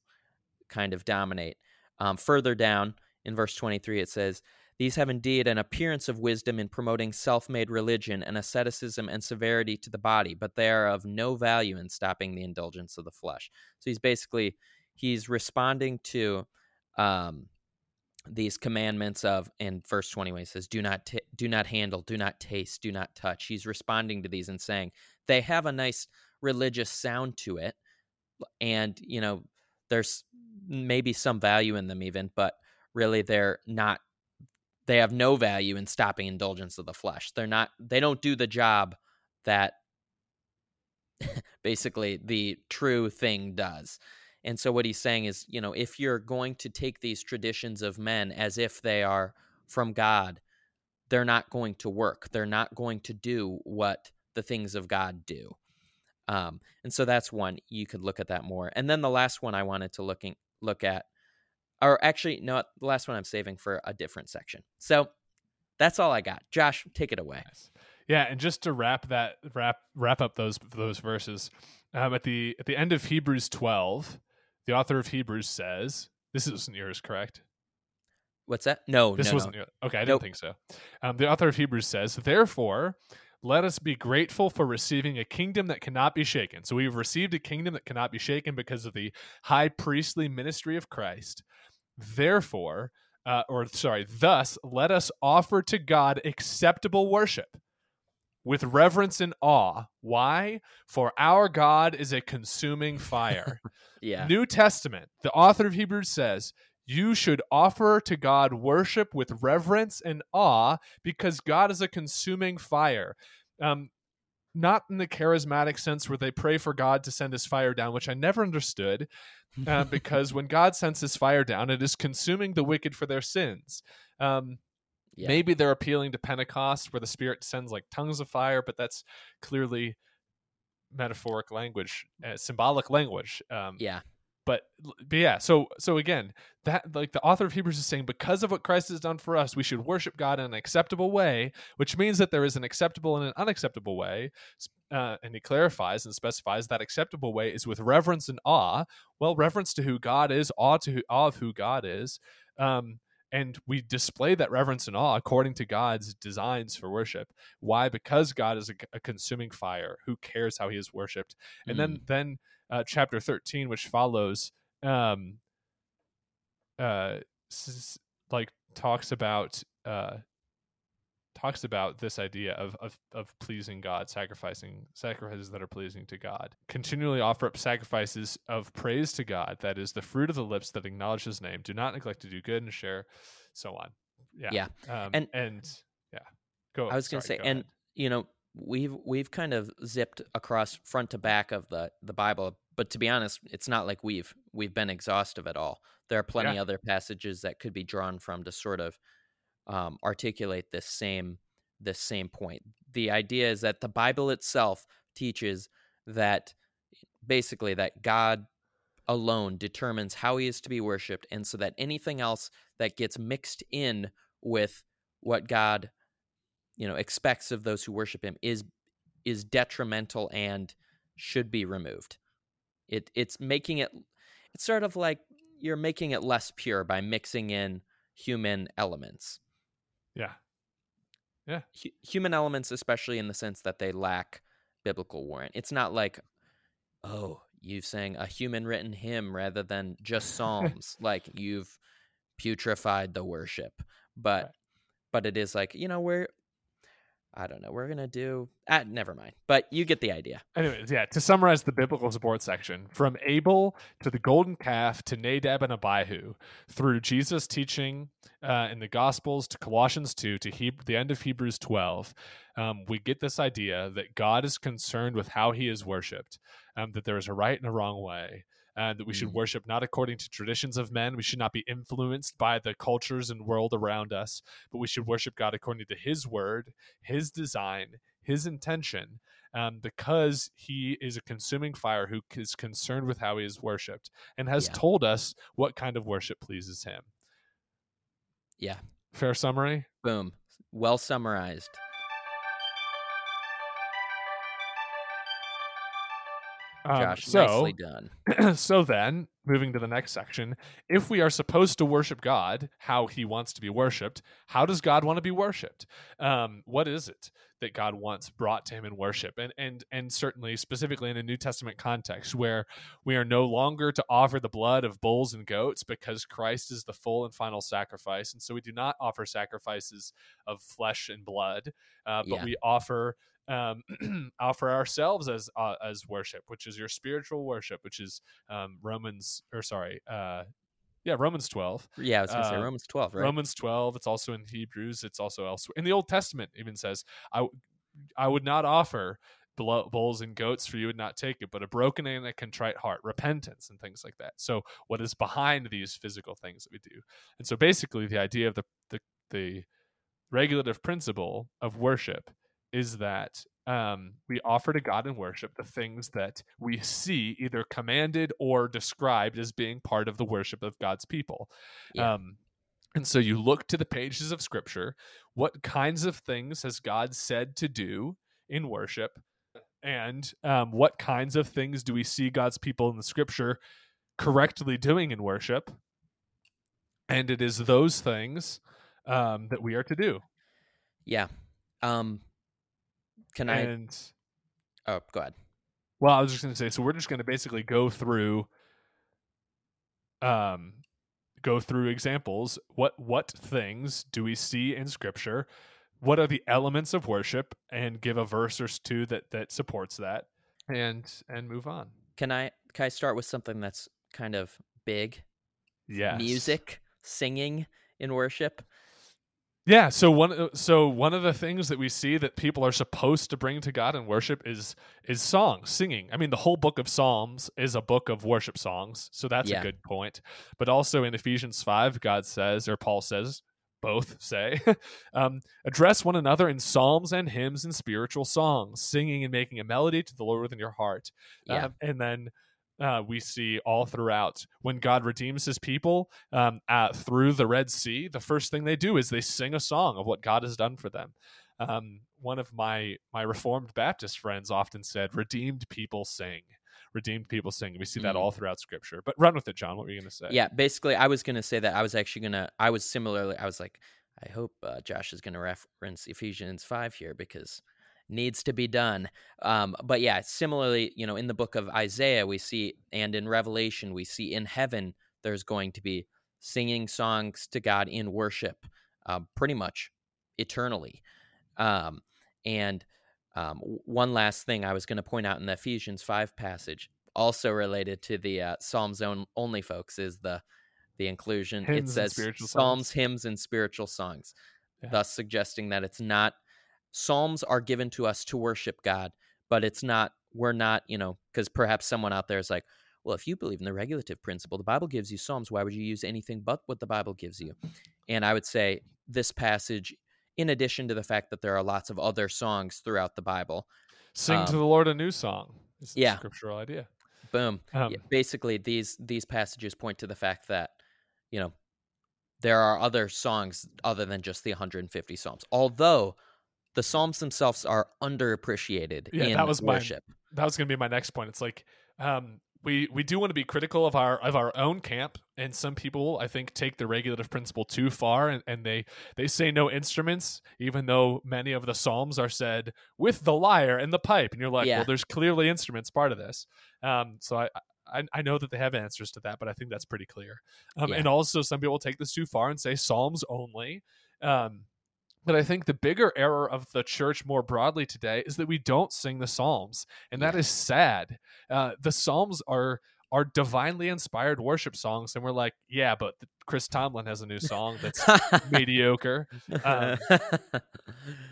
kind of dominate. Um, further down in verse 23, it says, These have indeed an appearance of wisdom in promoting self made religion and asceticism and severity to the body, but they are of no value in stopping the indulgence of the flesh. So he's basically he's responding to um, these commandments of in verse 20 he says do not ta do not handle do not taste do not touch he's responding to these and saying they have a nice religious sound to it and you know there's maybe some value in them even but really they're not they have no value in stopping indulgence of the flesh. They're not they don't do the job that basically the true thing does. And so what he's saying is you know if you're going to take these traditions of men as if they are from god they're not going to work. They're not going to do what the things of god do. Um, and so that's one you could look at that more. And then the last one I wanted to looking look at, or actually no, the last one I'm saving for a different section. So that's all I got. Josh, take it away. Nice. Yeah, and just to wrap that wrap wrap up those those verses, um, at the at the end of Hebrews 12, the author of Hebrews says, "This isn't yours, correct? What's that? No, This no, wasn't no. yours. Okay, I didn't Nope. think so." Um, the author of Hebrews says, "Therefore." Let us be grateful for receiving a kingdom that cannot be shaken. So we've received a kingdom that cannot be shaken because of the high priestly ministry of Christ. Therefore, uh, or sorry, thus let us offer to God acceptable worship with reverence and awe. Why? For our God is a consuming fire. Yeah, New Testament, the author of Hebrews says, you should offer to God worship with reverence and awe because God is a consuming fire. Um, not in the charismatic sense where they pray for God to send his fire down, which I never understood, uh, because when God sends his fire down, it is consuming the wicked for their sins. Um, yeah. Maybe they're appealing to Pentecost where the Spirit sends like tongues of fire, but that's clearly metaphoric language, uh, symbolic language. Um, yeah, but, but yeah, so so again, that like the author of Hebrews is saying, because of what Christ has done for us, we should worship God in an acceptable way, which means that there is an acceptable and an unacceptable way. Uh, and he clarifies and specifies that acceptable way is with reverence and awe. Well, reverence to who God is, awe to who, awe of who God is. Um, and we display that reverence and awe according to God's designs for worship. Why? Because God is a, a consuming fire. Who cares how He is worshipped? And then, then uh, chapter thirteen, which follows, um, uh, s- like talks about uh, talks about this idea of, of of pleasing God, sacrificing sacrifices that are pleasing to God. Continually offer up sacrifices of praise to God, that is the fruit of the lips that acknowledge His name. Do not neglect to do good and share, so on. Yeah, Yeah. um, And- and yeah, go. I was going to say, go and ahead. you know, we've we've kind of zipped across front to back of the the Bible, but to be honest, it's not like we've we've been exhaustive at all. There are plenty Yeah. other passages that could be drawn from to sort of um, articulate this same this same point. The idea is that the Bible itself teaches that basically that God alone determines how he is to be worshiped and so that anything else that gets mixed in with what God you know expects of those who worship him is is detrimental and should be removed. It it's making it it's sort of like you're making it less pure by mixing in human elements. Yeah. Yeah. H- human elements especially in the sense that they lack biblical warrant. It's not like oh, you've sang a human written hymn rather than just psalms like you've putrefied the worship. But right. but it is like, you know, we're I don't know. We're gonna do. Ah, never mind. But you get the idea. Anyways, yeah. To summarize the biblical support section, from Abel to the golden calf to Nadab and Abihu, through Jesus' teaching uh, in the Gospels to Colossians two to he- the end of Hebrews twelve, um, we get this idea that God is concerned with how He is worshipped, um, that there is a right and a wrong way, and that we should mm. worship not according to traditions of men. We should not be influenced by the cultures and world around us, but we should worship God according to His word, His design, His intention, um, because He is a consuming fire who is concerned with how He is worshipped and has yeah. told us what kind of worship pleases Him. Yeah. Fair summary? Boom. Well summarized. Um, Josh, so, nicely done. so then, moving to the next section, if we are supposed to worship God how He wants to be worshipped, how does God want to be worshipped? Um, what is it that God wants brought to Him in worship? And and and certainly, specifically in a New Testament context, where we are no longer to offer the blood of bulls and goats because Christ is the full and final sacrifice, and so we do not offer sacrifices of flesh and blood, uh, but yeah. we offer um, offer ourselves as uh, as worship, which is your spiritual worship, which is um, Romans or sorry, uh, yeah, Romans twelve. Yeah, I was gonna uh, say Romans twelve, right? Romans twelve. It's also in Hebrews. It's also elsewhere in the Old Testament. Even says, "I I would not offer." bulls and goats for you would not take it but a broken and a contrite heart repentance and things like that so what is behind these physical things that we do and so basically the idea of the the, the regulative principle of worship is that um, we offer to God in worship the things that we see either commanded or described as being part of the worship of God's people. Yeah. Um, and so you look to the pages of Scripture. What kinds of things has God said to do in worship? And um, what kinds of things do we see God's people in the Scripture correctly doing in worship? And it is those things um, that we are to do. Yeah. Um, can and, I? Oh, go ahead. Well, I was just going to say, so we're just going to basically go through, um, go through examples. What what things do we see in Scripture? What are the elements of worship? And give a verse or two that that supports that, and and move on. Can I can I start with something that's kind of big? Yeah, music, singing in worship. Yeah, so one uh, so one of the things that we see that people are supposed to bring to God in worship is is song, singing. I mean, the whole book of Psalms is a book of worship songs, so that's yeah. a good point. But also in Ephesians 5, God says or Paul says, both say, um, address one another in psalms and hymns and spiritual songs, singing and making a melody to the Lord within your heart. Yeah. Um, and then uh, we see all throughout when God redeems his people um, at, through the Red Sea, the first thing they do is they sing a song of what God has done for them. Um, one of my my Reformed Baptist friends often said, "Redeemed people sing." Redeemed people sing. We see that mm. all throughout Scripture. But run with it, John. What were you going to say? Yeah, basically, I was going to say that I was actually going to. I was similarly. I was like, I hope uh, Josh is going to reference Ephesians five here because needs to be done. Um, but yeah, similarly, you know, in the book of Isaiah, we see, and in Revelation, we see in heaven, there's going to be singing songs to God in worship, uh, pretty much eternally. Um, and um, one last thing I was going to point out in the Ephesians 5 passage, also related to the uh, Psalms only folks, is the the inclusion. Hymns it says Psalms, songs. hymns, and spiritual songs, yeah. thus suggesting that it's not Psalms are given to us to worship God, but it's not, we're not, you know, because perhaps someone out there is like, well, if you believe in the regulative principle, the Bible gives you Psalms. Why would you use anything but what the Bible gives you? And I would say this passage, in addition to the fact that there are lots of other songs throughout the Bible, Sing Um, to the Lord a new song. Is the yeah. scriptural idea. boom. Um, Yeah, basically, these these passages point to the fact that you know there are other songs other than just the 150 psalms. Although the psalms themselves are underappreciated Yeah, in that was my- worship. that was going to be my next point. It's like um, we we do want to be critical of our of our own camp, and some people I think take the regulative principle too far, and, and they they say no instruments, even though many of the psalms are said with the lyre and the pipe, and you're like, Yeah. well, there's clearly instruments part of this. Um, so I. I, I know that they have answers to that, but I think that's pretty clear. Um, Yeah. And also, some people take this too far and say Psalms only. Um, but I think the bigger error of the church more broadly today is that we don't sing the Psalms, and that is sad. Uh, the Psalms are are divinely inspired worship songs, and we're like, yeah, but Chris Tomlin has a new song that's mediocre, um,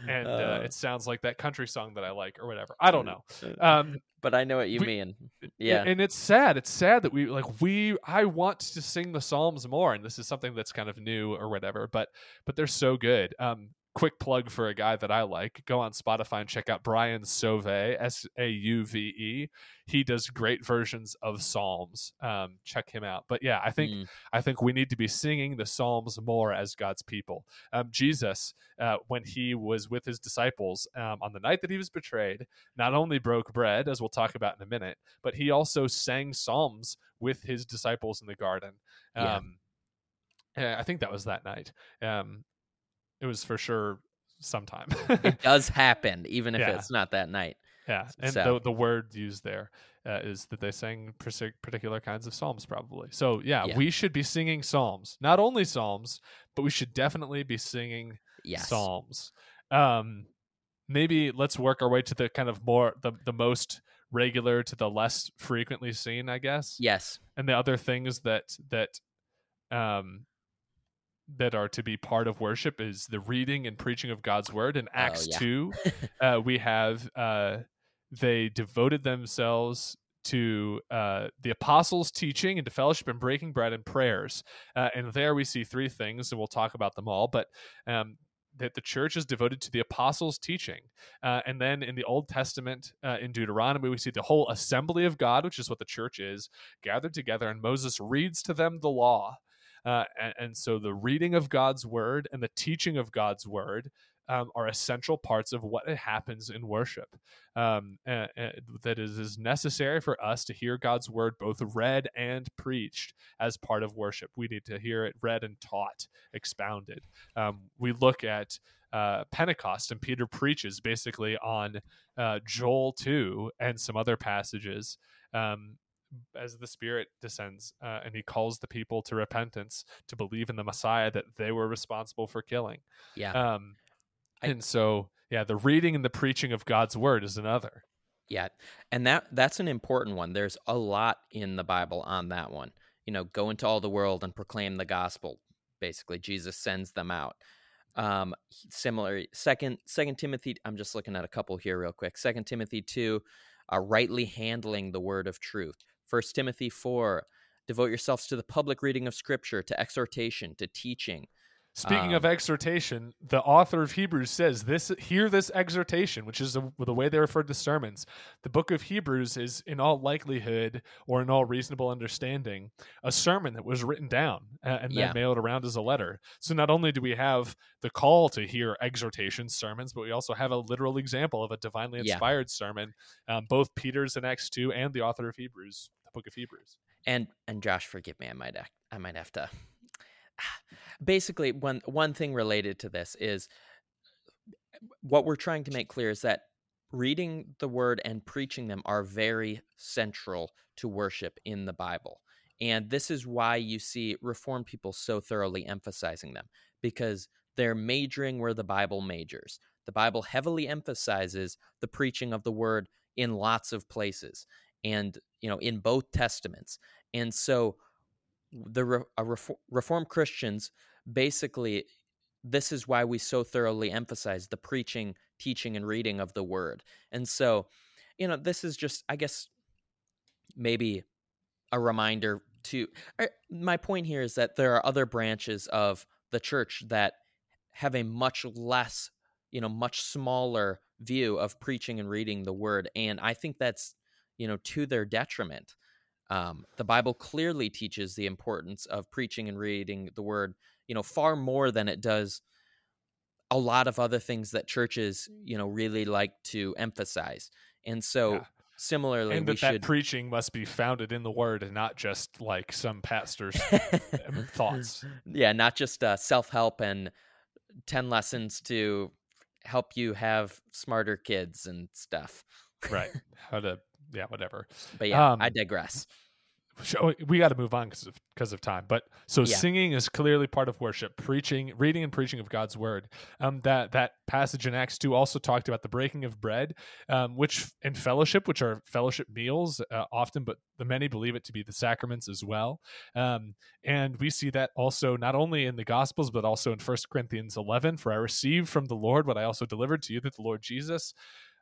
and uh, it sounds like that country song that I like or whatever. I don't know. Um, but I know what you we- mean. Yeah. and it's sad. It's sad that we like we. I want to sing the Psalms more, and this is something that's kind of new or whatever. But but they're so good. Um, quick plug for a guy that I like. Go on Spotify and check out Brian Sauve, S A U V E. He does great versions of Psalms. Um, check him out. But yeah, I think Mm, I think we need to be singing the Psalms more as God's people. Um, Jesus, uh, when he was with his disciples um, on the night that he was betrayed, not only broke bread, as we'll talk about in a minute, but he also sang Psalms with his disciples in the garden. Yeah. Um, I think that was that night. Um, it was for sure sometime. it does happen, even if Yeah. it's not that night. Yeah, and So- the the word used there uh, is that they sang particular kinds of psalms, probably. So yeah, Yeah. we should be singing psalms, not only psalms, but we should definitely be singing Yes. psalms. Um, maybe let's work our way to the kind of more the the most regular to the less frequently seen, I guess. Yes. And the other things that that um that are to be part of worship is the reading and preaching of God's word. In Acts Oh, yeah. 2, uh, we have uh, they devoted themselves to uh, the apostles' teaching and to fellowship and breaking bread and prayers. Uh, and there we see three things, and we'll talk about them all. But um, that the church is devoted to the apostles' teaching. Uh, and then in the Old Testament, uh, in Deuteronomy, we see the whole assembly of God, which is what the church is, gathered together, and Moses reads to them the law. Uh, and, and so the reading of God's word and the teaching of God's word um, are essential parts of what happens in worship. Um, and, and that is, is necessary for us to hear God's word both read and preached as part of worship. We need to hear it read and taught, expounded. Um, we look at uh, Pentecost, and Peter preaches basically on uh, Joel 2 and some other passages. Um, as the Spirit descends, uh, and he calls the people to repentance, to believe in the Messiah that they were responsible for killing. Yeah. Um, I- and so, yeah, the reading and the preaching of God's word is another. Yeah, and that that's an important one. There's a lot in the Bible on that one. You know, go into all the world and proclaim the gospel. Basically, Jesus sends them out. Um, similar second Second Timothy. I'm just looking at a couple here real quick. Second Timothy two, uh, rightly handling the word of truth. First Timothy four, devote yourselves to the public reading of Scripture, to exhortation, to teaching. Speaking of Um, exhortation, the author of Hebrews says this hear this exhortation, which is the, the way they referred to sermons. The book of Hebrews is in all likelihood or in all reasonable understanding a sermon that was written down uh, and Yeah. then mailed around as a letter. So not only do we have the call to hear exhortation sermons, but we also have a literal example of a divinely Yeah. inspired sermon. Um, both Peter's in Acts 2 and the author of Hebrews, the book of Hebrews. and and Josh, forgive me, I might act, I might have to. Basically, one one thing related to this is what we're trying to make clear is that reading the word and preaching them are very central to worship in the Bible. And this is why you see Reformed people so thoroughly emphasizing them because they're majoring where the Bible majors. The Bible heavily emphasizes the preaching of the word in lots of places and, you know, in both testaments. And so the re- Refor- Reformed Christians basically this is why we so thoroughly emphasize the preaching, teaching, and reading of the word. And so, you know, this is just, I guess, maybe a reminder to. er, My point here is that there are other branches of the church that have a much less, you know, much smaller view of preaching and reading the word. And I think that's, you know, to their detriment. Um, the Bible clearly teaches the importance of preaching and reading the word, you know, far more than it does a lot of other things that churches, you know, really like to emphasize. And so Yeah. similarly, and we that, that preaching must be founded in the word and not just like some pastor's thoughts. yeah, not just uh, self help and 10 lessons to help you have smarter kids and stuff. right how to yeah whatever But yeah, I Um, digress. So we got to move on because of because of time. But so Yeah. singing is clearly part of worship. Preaching, reading, and preaching of God's word. Um, that that passage in Acts two also talked about the breaking of bread, um, which in fellowship, which are fellowship meals uh, often, but the many believe it to be the sacraments as well. Um, and we see that also not only in the Gospels but also in First Corinthians eleven. For I received from the Lord what I also delivered to you that the Lord Jesus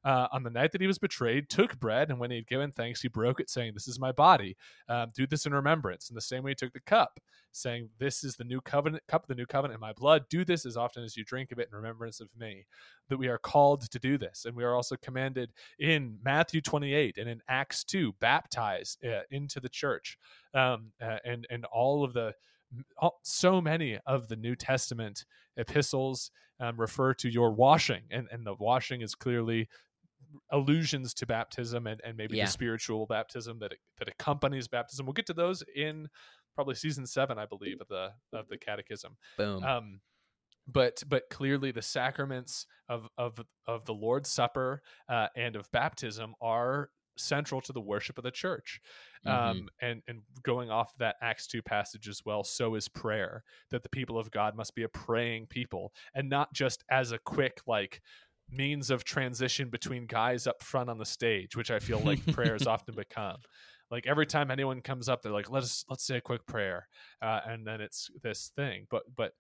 uh, on the night that he was betrayed, took bread, and when he had given thanks, he broke it, saying, This is my body. Um, do this in remembrance. In the same way, he took the cup, saying, This is the new covenant, cup of the new covenant in my blood. Do this as often as you drink of it in remembrance of me. That we are called to do this. And we are also commanded in Matthew 28 and in Acts 2, baptize uh, into the church. Um, uh, and, and all of the so many of the New Testament epistles um, refer to your washing, and, and the washing is clearly allusions to baptism and, and maybe Yeah. the spiritual baptism that that accompanies baptism. We'll get to those in probably season seven, I believe, of the of the Catechism. Boom. Um, but but clearly the sacraments of of of the Lord's Supper uh, and of baptism are central to the worship of the church. Mhm. Um, and and going off that Acts two passage as well, so is prayer. That the people of God must be a praying people, and not just as a quick like means of transition between guys up front on the stage, which I feel like prayers often become. Like every time anyone comes up, they're like, "Let's let's say a quick prayer," uh, and then it's this thing. But but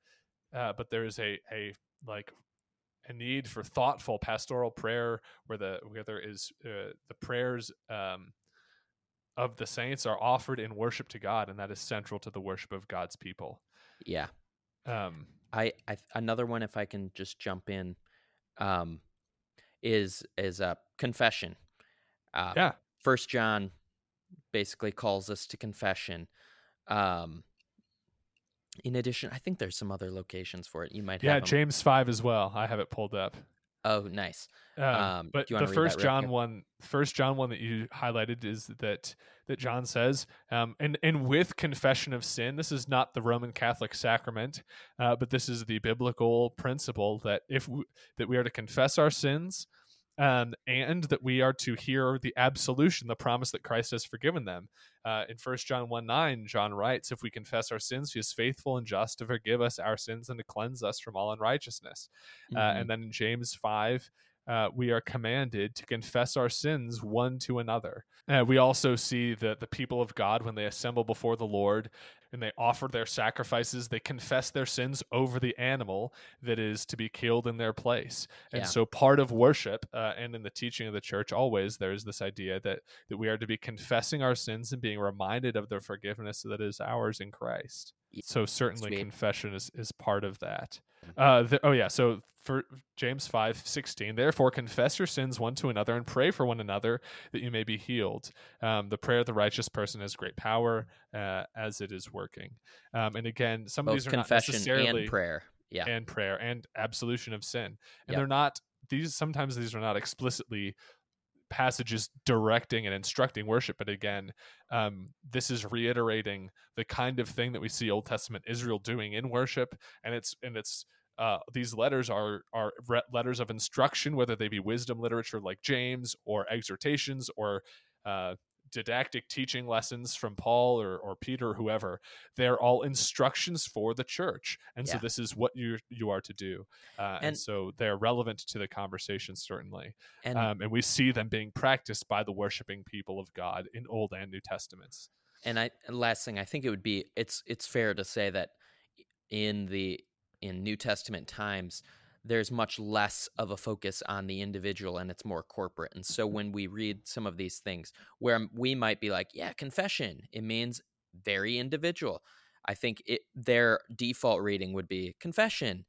uh, but there's a a like a need for thoughtful pastoral prayer where the where there is uh, the prayers um, of the saints are offered in worship to God, and that is central to the worship of God's people. yeah. Um, I, I another one if I can just jump in um is is a confession. Uh, yeah, First John basically calls us to confession. Um in addition, I think there's some other locations for it. You might have yeah. James five as well. I have it pulled up. Oh, nice. Um, Um, but the first John quick? one, first John one that you highlighted is that that John says, um, and and with confession of sin, this is not the Roman Catholic sacrament, uh, but this is the biblical principle that if we, that we are to confess our sins, um, and that we are to hear the absolution, the promise that Christ has forgiven them. Uh, in First John one nine, John writes, "If we confess our sins, He is faithful and just to forgive us our sins and to cleanse us from all unrighteousness." Uh, Mhm. and then in James 5, uh, we are commanded to confess our sins one to another. Uh, we also see that the people of God, when they assemble before the Lord and they offer their sacrifices, they confess their sins over the animal that is to be killed in their place. And Yeah. so, part of worship uh, and in the teaching of the church, always there's this idea that that we are to be confessing our sins and being reminded of the forgiveness that is ours in Christ. So certainly sweet. confession is, is part of that. Uh, the, oh yeah. So for James five sixteen, therefore confess your sins one to another and pray for one another that you may be healed. Um, the prayer of the righteous person has great power uh, as it is working. Um, and again, some of these are not confession necessarily and prayer. Yeah. and prayer and absolution of sin. And Yep. they're not these sometimes these are not explicitly passages directing and instructing worship but again um, this is reiterating the kind of thing that we see old testament israel doing in worship and it's and it's uh, these letters are are re- letters of instruction whether they be wisdom literature like james or exhortations or uh, didactic teaching lessons from paul or, or peter or whoever they're all instructions for the church. And so this is what you you are to do. Uh, and, And- so they're relevant to the conversation certainly. And um, and we see them being practiced by the worshiping people of God in Old and New Testaments. and I and last thing I think it would be it's it's fair to say that in the in New Testament times there's much less of a focus on the individual and it's more corporate. And so mm-hmm. when we read some of these things where we might be like, yeah, confession, it means very individual. I think it their default reading would be confession,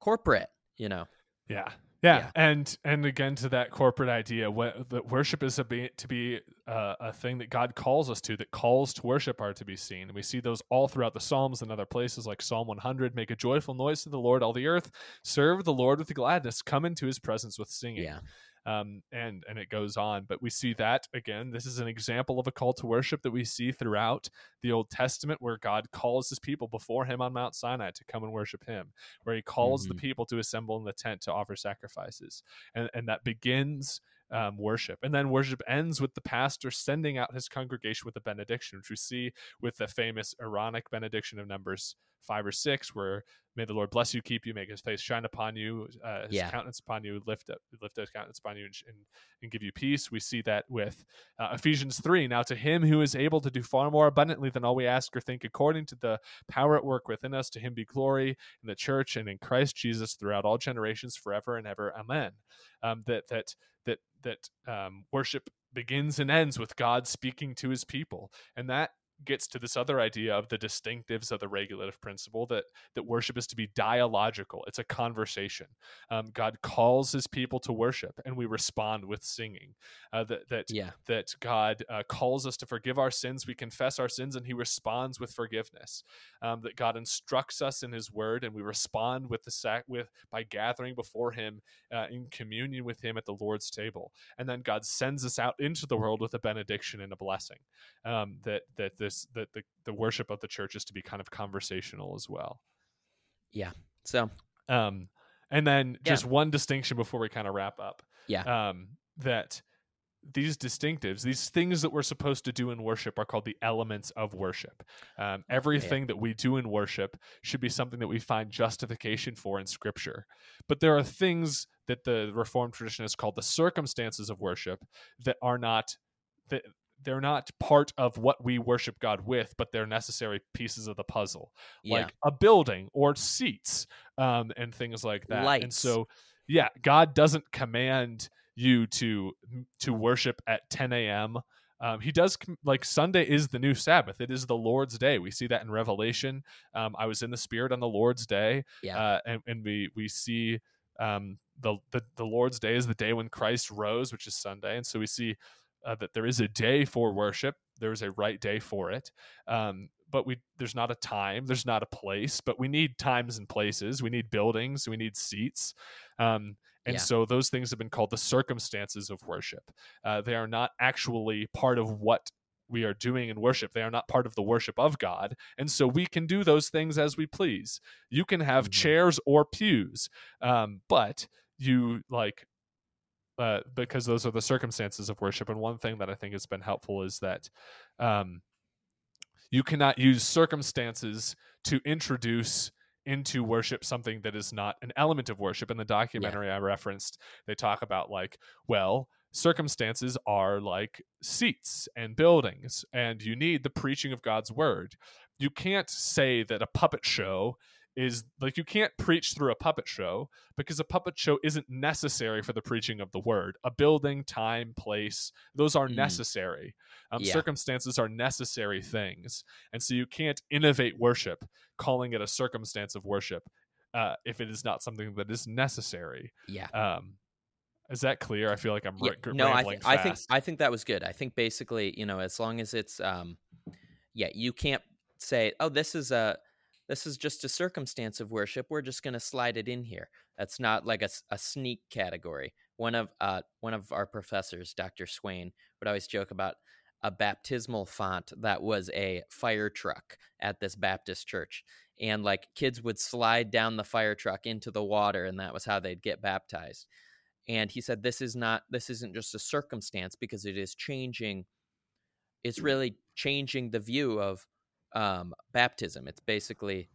corporate, you know. Yeah. Yeah. Yeah. and and again to that corporate idea, what that worship is a be, to be uh, a thing that God calls us to, that calls to worship are to be seen. And we see those all throughout the Psalms and other places, like Psalm 100. Make a joyful noise to the Lord, all the earth. Serve the Lord with gladness. Come into His presence with singing. Yeah. Um, and and it goes on. But we see that again. This is an example of a call to worship that we see throughout the Old Testament, where God calls His people before Him on Mount Sinai to come and worship Him, where He calls the Mhm. people to assemble in the tent to offer sacrifices, and and that begins. Um, worship and then worship ends with the pastor sending out his congregation with a benediction, which we see with the famous Aaronic benediction of Numbers five or six, where may the Lord bless you, keep you, make His face shine upon you, uh, His Yeah. countenance upon you, lift up, lift His countenance upon you, and, and, and give you peace. We see that with uh, Ephesians three. Now to Him who is able to do far more abundantly than all we ask or think, according to the power at work within us, to Him be glory in the church and in Christ Jesus throughout all generations, forever and ever. Amen. Um, that that that that um, worship begins and ends with God speaking to His people, and that gets to this other idea of the distinctives of the regulative principle that that worship is to be dialogical. It's a conversation. Um, god calls his people to worship and we respond with singing uh, that that Yeah. that god uh, calls us to forgive our sins. We confess our sins and he responds with forgiveness. Um, that god instructs us in his word and we respond with the sac with by gathering before him uh, in communion with him at the lord's table. And then god sends us out into the world with a benediction and a blessing um, that that this that the, the worship of the church is to be kind of conversational as well yeah So um, and then Yeah. just one distinction before we kind of wrap up Yeah. um, that these distinctives these things that we're supposed to do in worship are called the elements of worship um, everything that we do in worship should be something that we find justification for in scripture but there are things that the reformed tradition has called the circumstances of worship that are not that they're not part of what we worship God with, but they're necessary pieces of the puzzle, yeah. like a building or seats, um, and things like that. And so, yeah, God doesn't command you to to worship at 10 a.m. Um, he does like Sunday is the new Sabbath. It is the Lord's day. We see that in Revelation. Um, I was in the Spirit on the Lord's day, Yeah. uh, and, and we we see um, the, the the Lord's day is the day when Christ rose, which is Sunday, and so we see uh, that there is a day for worship. There is a right day for it, um, but we there's not a time, there's not a place, but we need times and places. We need buildings, we need seats, um, and Yeah. so those things have been called the circumstances of worship. Uh, they are not actually part of what we are doing in worship. They are not part of the worship of God. And so we can do those things as we please. You can have Mhm. chairs or pews, um, but you like, uh, because those are the circumstances of worship. And one thing that I think has been helpful is that um, you cannot use circumstances to introduce into worship something that is not an element of worship. In the documentary I referenced, they talk about like, well, circumstances are like seats and buildings, and you need the preaching of God's word. You can't say that a puppet show is like you can't preach through a puppet show because a puppet show isn't necessary for the preaching of the word. A building, time, place, those are Mm. necessary. Um, Yeah. Circumstances are necessary things. And so you can't innovate worship, calling it a circumstance of worship, uh, if it is not something that is necessary. yeah. Um, is that clear? I feel like I'm Yeah, ra- no, I, th- I think. I think that was good. I think basically, you know, as long as it's, um, yeah, you can't say, oh, this is a, this is just a circumstance of worship. We're just going to slide it in here. That's not like a, a sneak category. One of uh, one of our professors, Dr. Swain, would always joke about a baptismal font that was a fire truck at this Baptist church, and like kids would slide down the fire truck into the water, and that was how they'd get baptized and he said this is not this isn't just a circumstance because it is changing it's really changing the view of um, baptism it's basically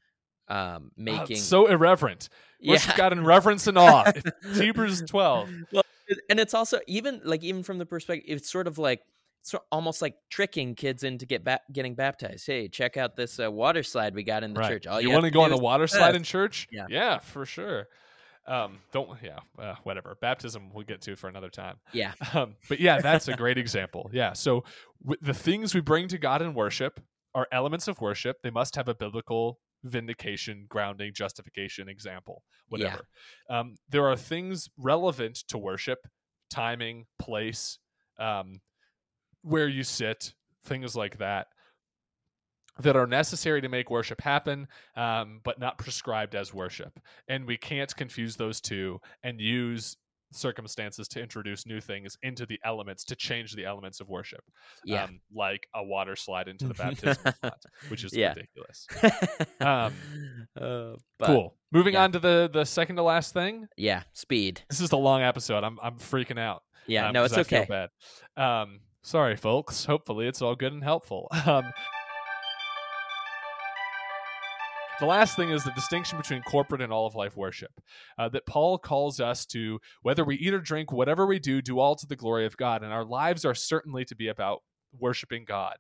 um, Ah, making it's so irreverent. Worship God in reverence and awe. Hebrews 12. Well, and it's also even like even from the perspective it's sort of like it's almost like tricking kids into get ba- getting baptized hey check out this uh, water slide we got in the right. church All you have want to go on a is water slide in church? Yeah. Yeah, for sure. Um, don't yeah, uh, whatever. Baptism we'll get to for another time. yeah Um, but yeah, that's a great example. Yeah. So w- the things we bring to God in worship are elements of worship. They must have a biblical vindication, grounding, justification, example, whatever. Yeah. Um, there are things relevant to worship, timing, place, um, where you sit, things like that, that are necessary to make worship happen, um, but not prescribed as worship. And we can't confuse those two and use circumstances to introduce new things into the elements to change the elements of worship. Yeah. Um, like a water slide into the baptismal font, which is yeah. ridiculous. Um, uh, but, cool. Moving yeah. on to the the second to last thing. Yeah, speed. This is a long episode. I'm I'm freaking out. Yeah, um, no, it's okay. bad. Um, sorry, folks. Hopefully, it's all good and helpful. The last thing is the distinction between corporate and all of life worship. Uh, that Paul calls us to, whether we eat or drink, whatever we do, do all to the glory of God. And our lives are certainly to be about worshiping God.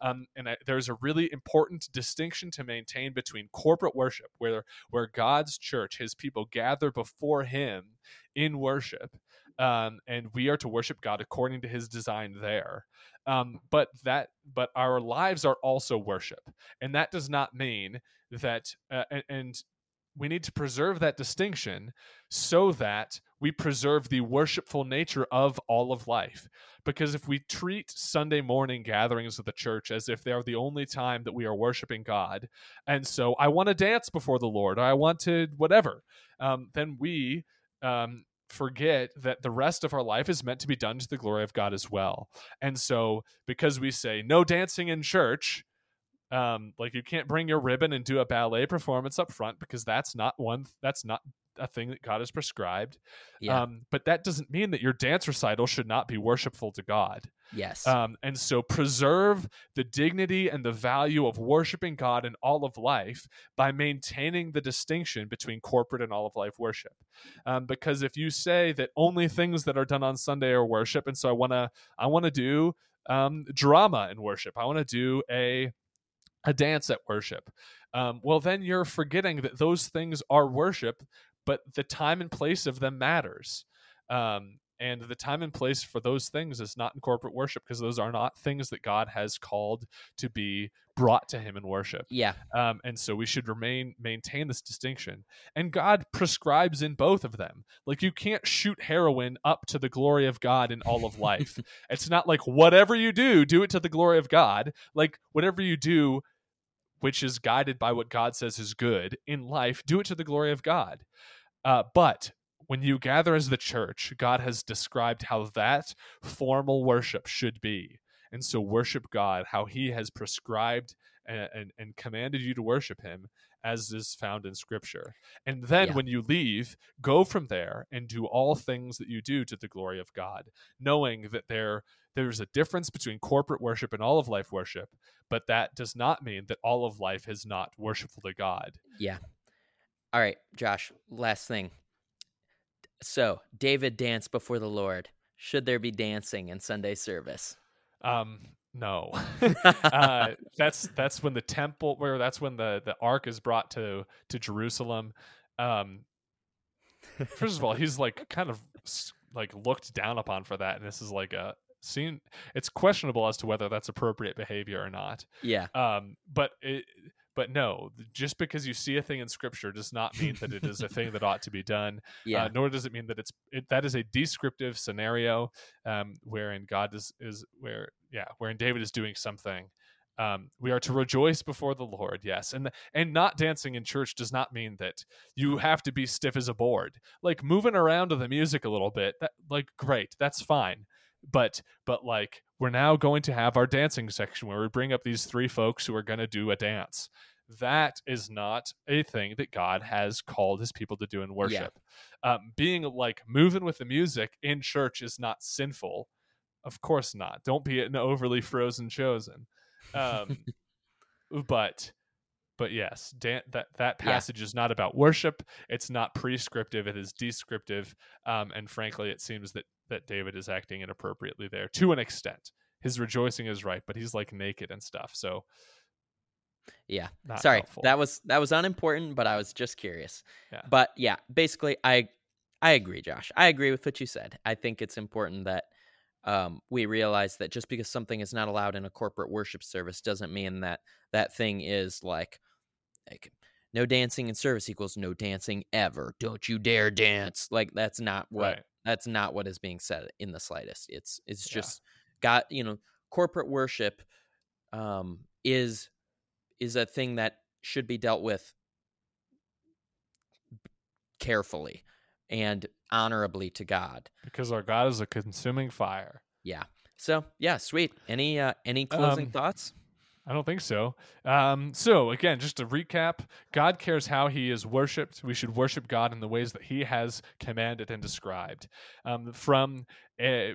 Um, and I, there's a really important distinction to maintain between corporate worship, where where God's church, His people, gather before Him in worship, um, and we are to worship God according to His design there. Um, but that, but our lives are also worship, and that does not mean that uh, and, and we need to preserve that distinction so that we preserve the worshipful nature of all of life. Because if we treat Sunday morning gatherings of the church as if they are the only time that we are worshiping God, and so I want to dance before the Lord, I want to whatever, um, then we um, forget that the rest of our life is meant to be done to the glory of God as well. And so, because we say no dancing in church, um, like you can't bring your ribbon and do a ballet performance up front because that's not one that's not a thing that God has prescribed. Yeah. Um, but that doesn't mean that your dance recital should not be worshipful to God. Yes. Um, and so preserve the dignity and the value of worshiping God in all of life by maintaining the distinction between corporate and all of life worship. Um, because if you say that only things that are done on Sunday are worship, and so I wanna I wanna do um, drama in worship, I want to do a a dance at worship. Um, well, then you're forgetting that those things are worship, but the time and place of them matters. Um, and the time and place for those things is not in corporate worship because those are not things that God has called to be brought to Him in worship. Yeah. Um, and so we should remain maintain this distinction. And God prescribes in both of them. Like you can't shoot heroin up to the glory of God in all of life. it's not like whatever you do, do it to the glory of God. Like whatever you do which is guided by what God says is good in life, do it to the glory of God. Uh, but when you gather as the church, God has described how that formal worship should be. And so worship God, how he has prescribed and, and, and commanded you to worship him as is found in scripture. And then yeah. when you leave, go from there and do all things that you do to the glory of God, knowing that there there's a difference between corporate worship and all of life worship, but that does not mean that all of life is not worshipful to God. Yeah. All right, Josh, last thing. So, David danced before the Lord. Should there be dancing in Sunday service? Um, no. uh, that's that's when the temple where that's when the the ark is brought to to Jerusalem. Um, first of all, he's like kind of like looked down upon for that, and this is like a scene. It's questionable as to whether that's appropriate behavior or not. Yeah. Um, but it but no, just because you see a thing in scripture does not mean that it is a thing that ought to be done. Yeah. Uh, nor does it mean that it's it, that is a descriptive scenario um, wherein God is is where yeah wherein David is doing something. Um, we are to rejoice before the Lord, yes, and and not dancing in church does not mean that you have to be stiff as a board. Like moving around to the music a little bit, that like great, that's fine. But but like we're now going to have our dancing section where we bring up these three folks who are going to do a dance. That is not a thing that God has called his people to do in worship. Yeah. Um, being like moving with the music in church is not sinful. Of course not. Don't be an overly frozen chosen. Um, but but yes, dan- that that passage yeah. is not about worship. It's not prescriptive. It is descriptive. Um, and frankly, it seems that that David is acting inappropriately there to an extent. His rejoicing is right, but he's like naked and stuff. So yeah. Sorry. Helpful. That was that was unimportant, but I was just curious. Yeah. But yeah, basically I I agree, Josh. I agree with what you said. I think it's important that um, we realize that just because something is not allowed in a corporate worship service doesn't mean that that thing is like, like no dancing in service equals no dancing ever. Don't you dare dance. Like that's not what Right. that's not what is being said in the slightest. It's it's Yeah. just got you know corporate worship um, is is a thing that should be dealt with carefully and honorably to God. Because our God is a consuming fire. Yeah. So yeah, sweet. Any uh, any closing Um, thoughts? I don't think so. Um, so again, just to recap, God cares how He is worshipped. We should worship God in the ways that He has commanded and described. Um, from uh,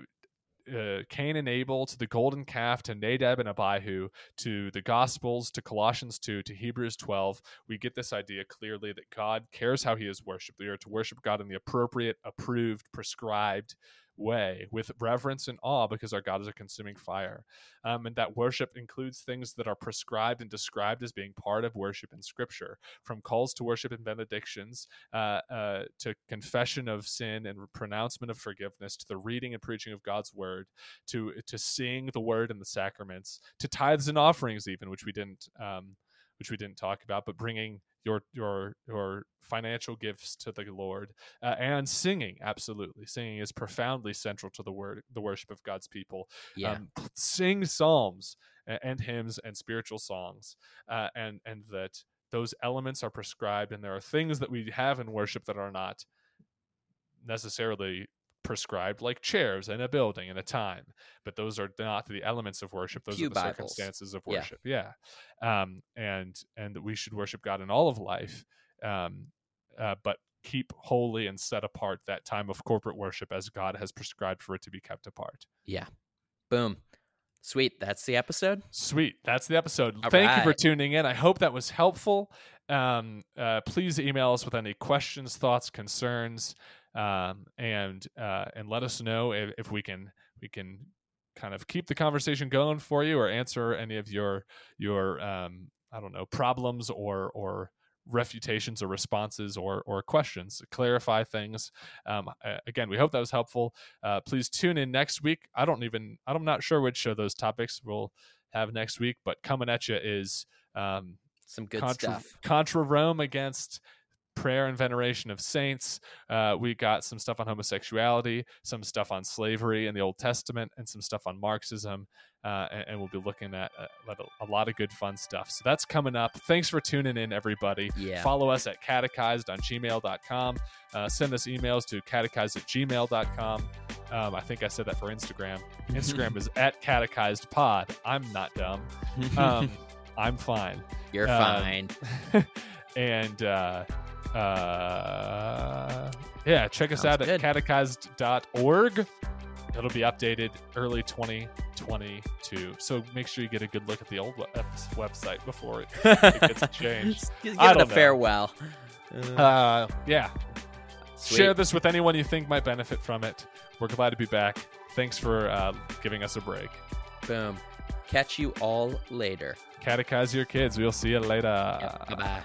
uh, Cain and Abel to the golden calf to Nadab and Abihu to the Gospels to Colossians 2 to Hebrews 12, we get this idea clearly that God cares how He is worshipped. We are to worship God in the appropriate, approved, prescribed way with reverence and awe because our God is a consuming fire. Um, and that worship includes things that are prescribed and described as being part of worship in Scripture, from calls to worship and benedictions uh, uh, to confession of sin and pronouncement of forgiveness, to the reading and preaching of God's word, to to seeing the word and the sacraments, to tithes and offerings, even which we didn't um, which we didn't talk about, but bringing your your your financial gifts to the Lord uh, and singing. Absolutely, singing is profoundly central to the word the worship of God's people Yeah. um, sing psalms a- and hymns and spiritual songs uh, and and that those elements are prescribed and there are things that we have in worship that are not necessarily prescribed like chairs and a building and a time but those are not the elements of worship those Pew are the Bibles. circumstances of worship yeah, um and and that we should worship god in all of life um uh, but keep holy and set apart that time of corporate worship as god has prescribed for it to be kept apart yeah Boom. Sweet. That's the episode. Sweet. That's the episode. All Thank you for tuning in. I hope that was helpful. Um, uh, please email us with any questions, thoughts, concerns, um, and uh, and let us know if, if we can we can kind of keep the conversation going for you or answer any of your your um, I don't know problems or or refutations or responses or or questions. Clarify things. Um, again we hope that was helpful. Uh, please tune in next week. I don't even i'm not sure which of those topics we'll have next week but coming at you is um, Some good contra, stuff. contra Rome against prayer and veneration of saints. Uh, we got some stuff on homosexuality, some stuff on slavery in the Old Testament, and some stuff on Marxism. Uh, and, and we'll be looking at uh, a, a lot of good fun stuff. So that's coming up. Thanks for tuning in, everybody. Yeah. Follow us at catechized on gmail.com. Uh, send us emails to catechized at gmail.com. Um, I think I said that for Instagram. Instagram is at catechized pod. I'm not dumb. Um, I'm fine. You're um, fine. and uh, yeah, check us Sounds out good. at catechized.org. It'll be updated early 2022. So make sure you get a good look at the old we- website before it, it gets changed. Give I it a know. farewell. Uh, yeah. sweet. Share this with anyone you think might benefit from it. We're glad to be back. Thanks for uh, giving us a break. Boom. Catch you all later. Catechize your kids. We'll see you later. Bye bye.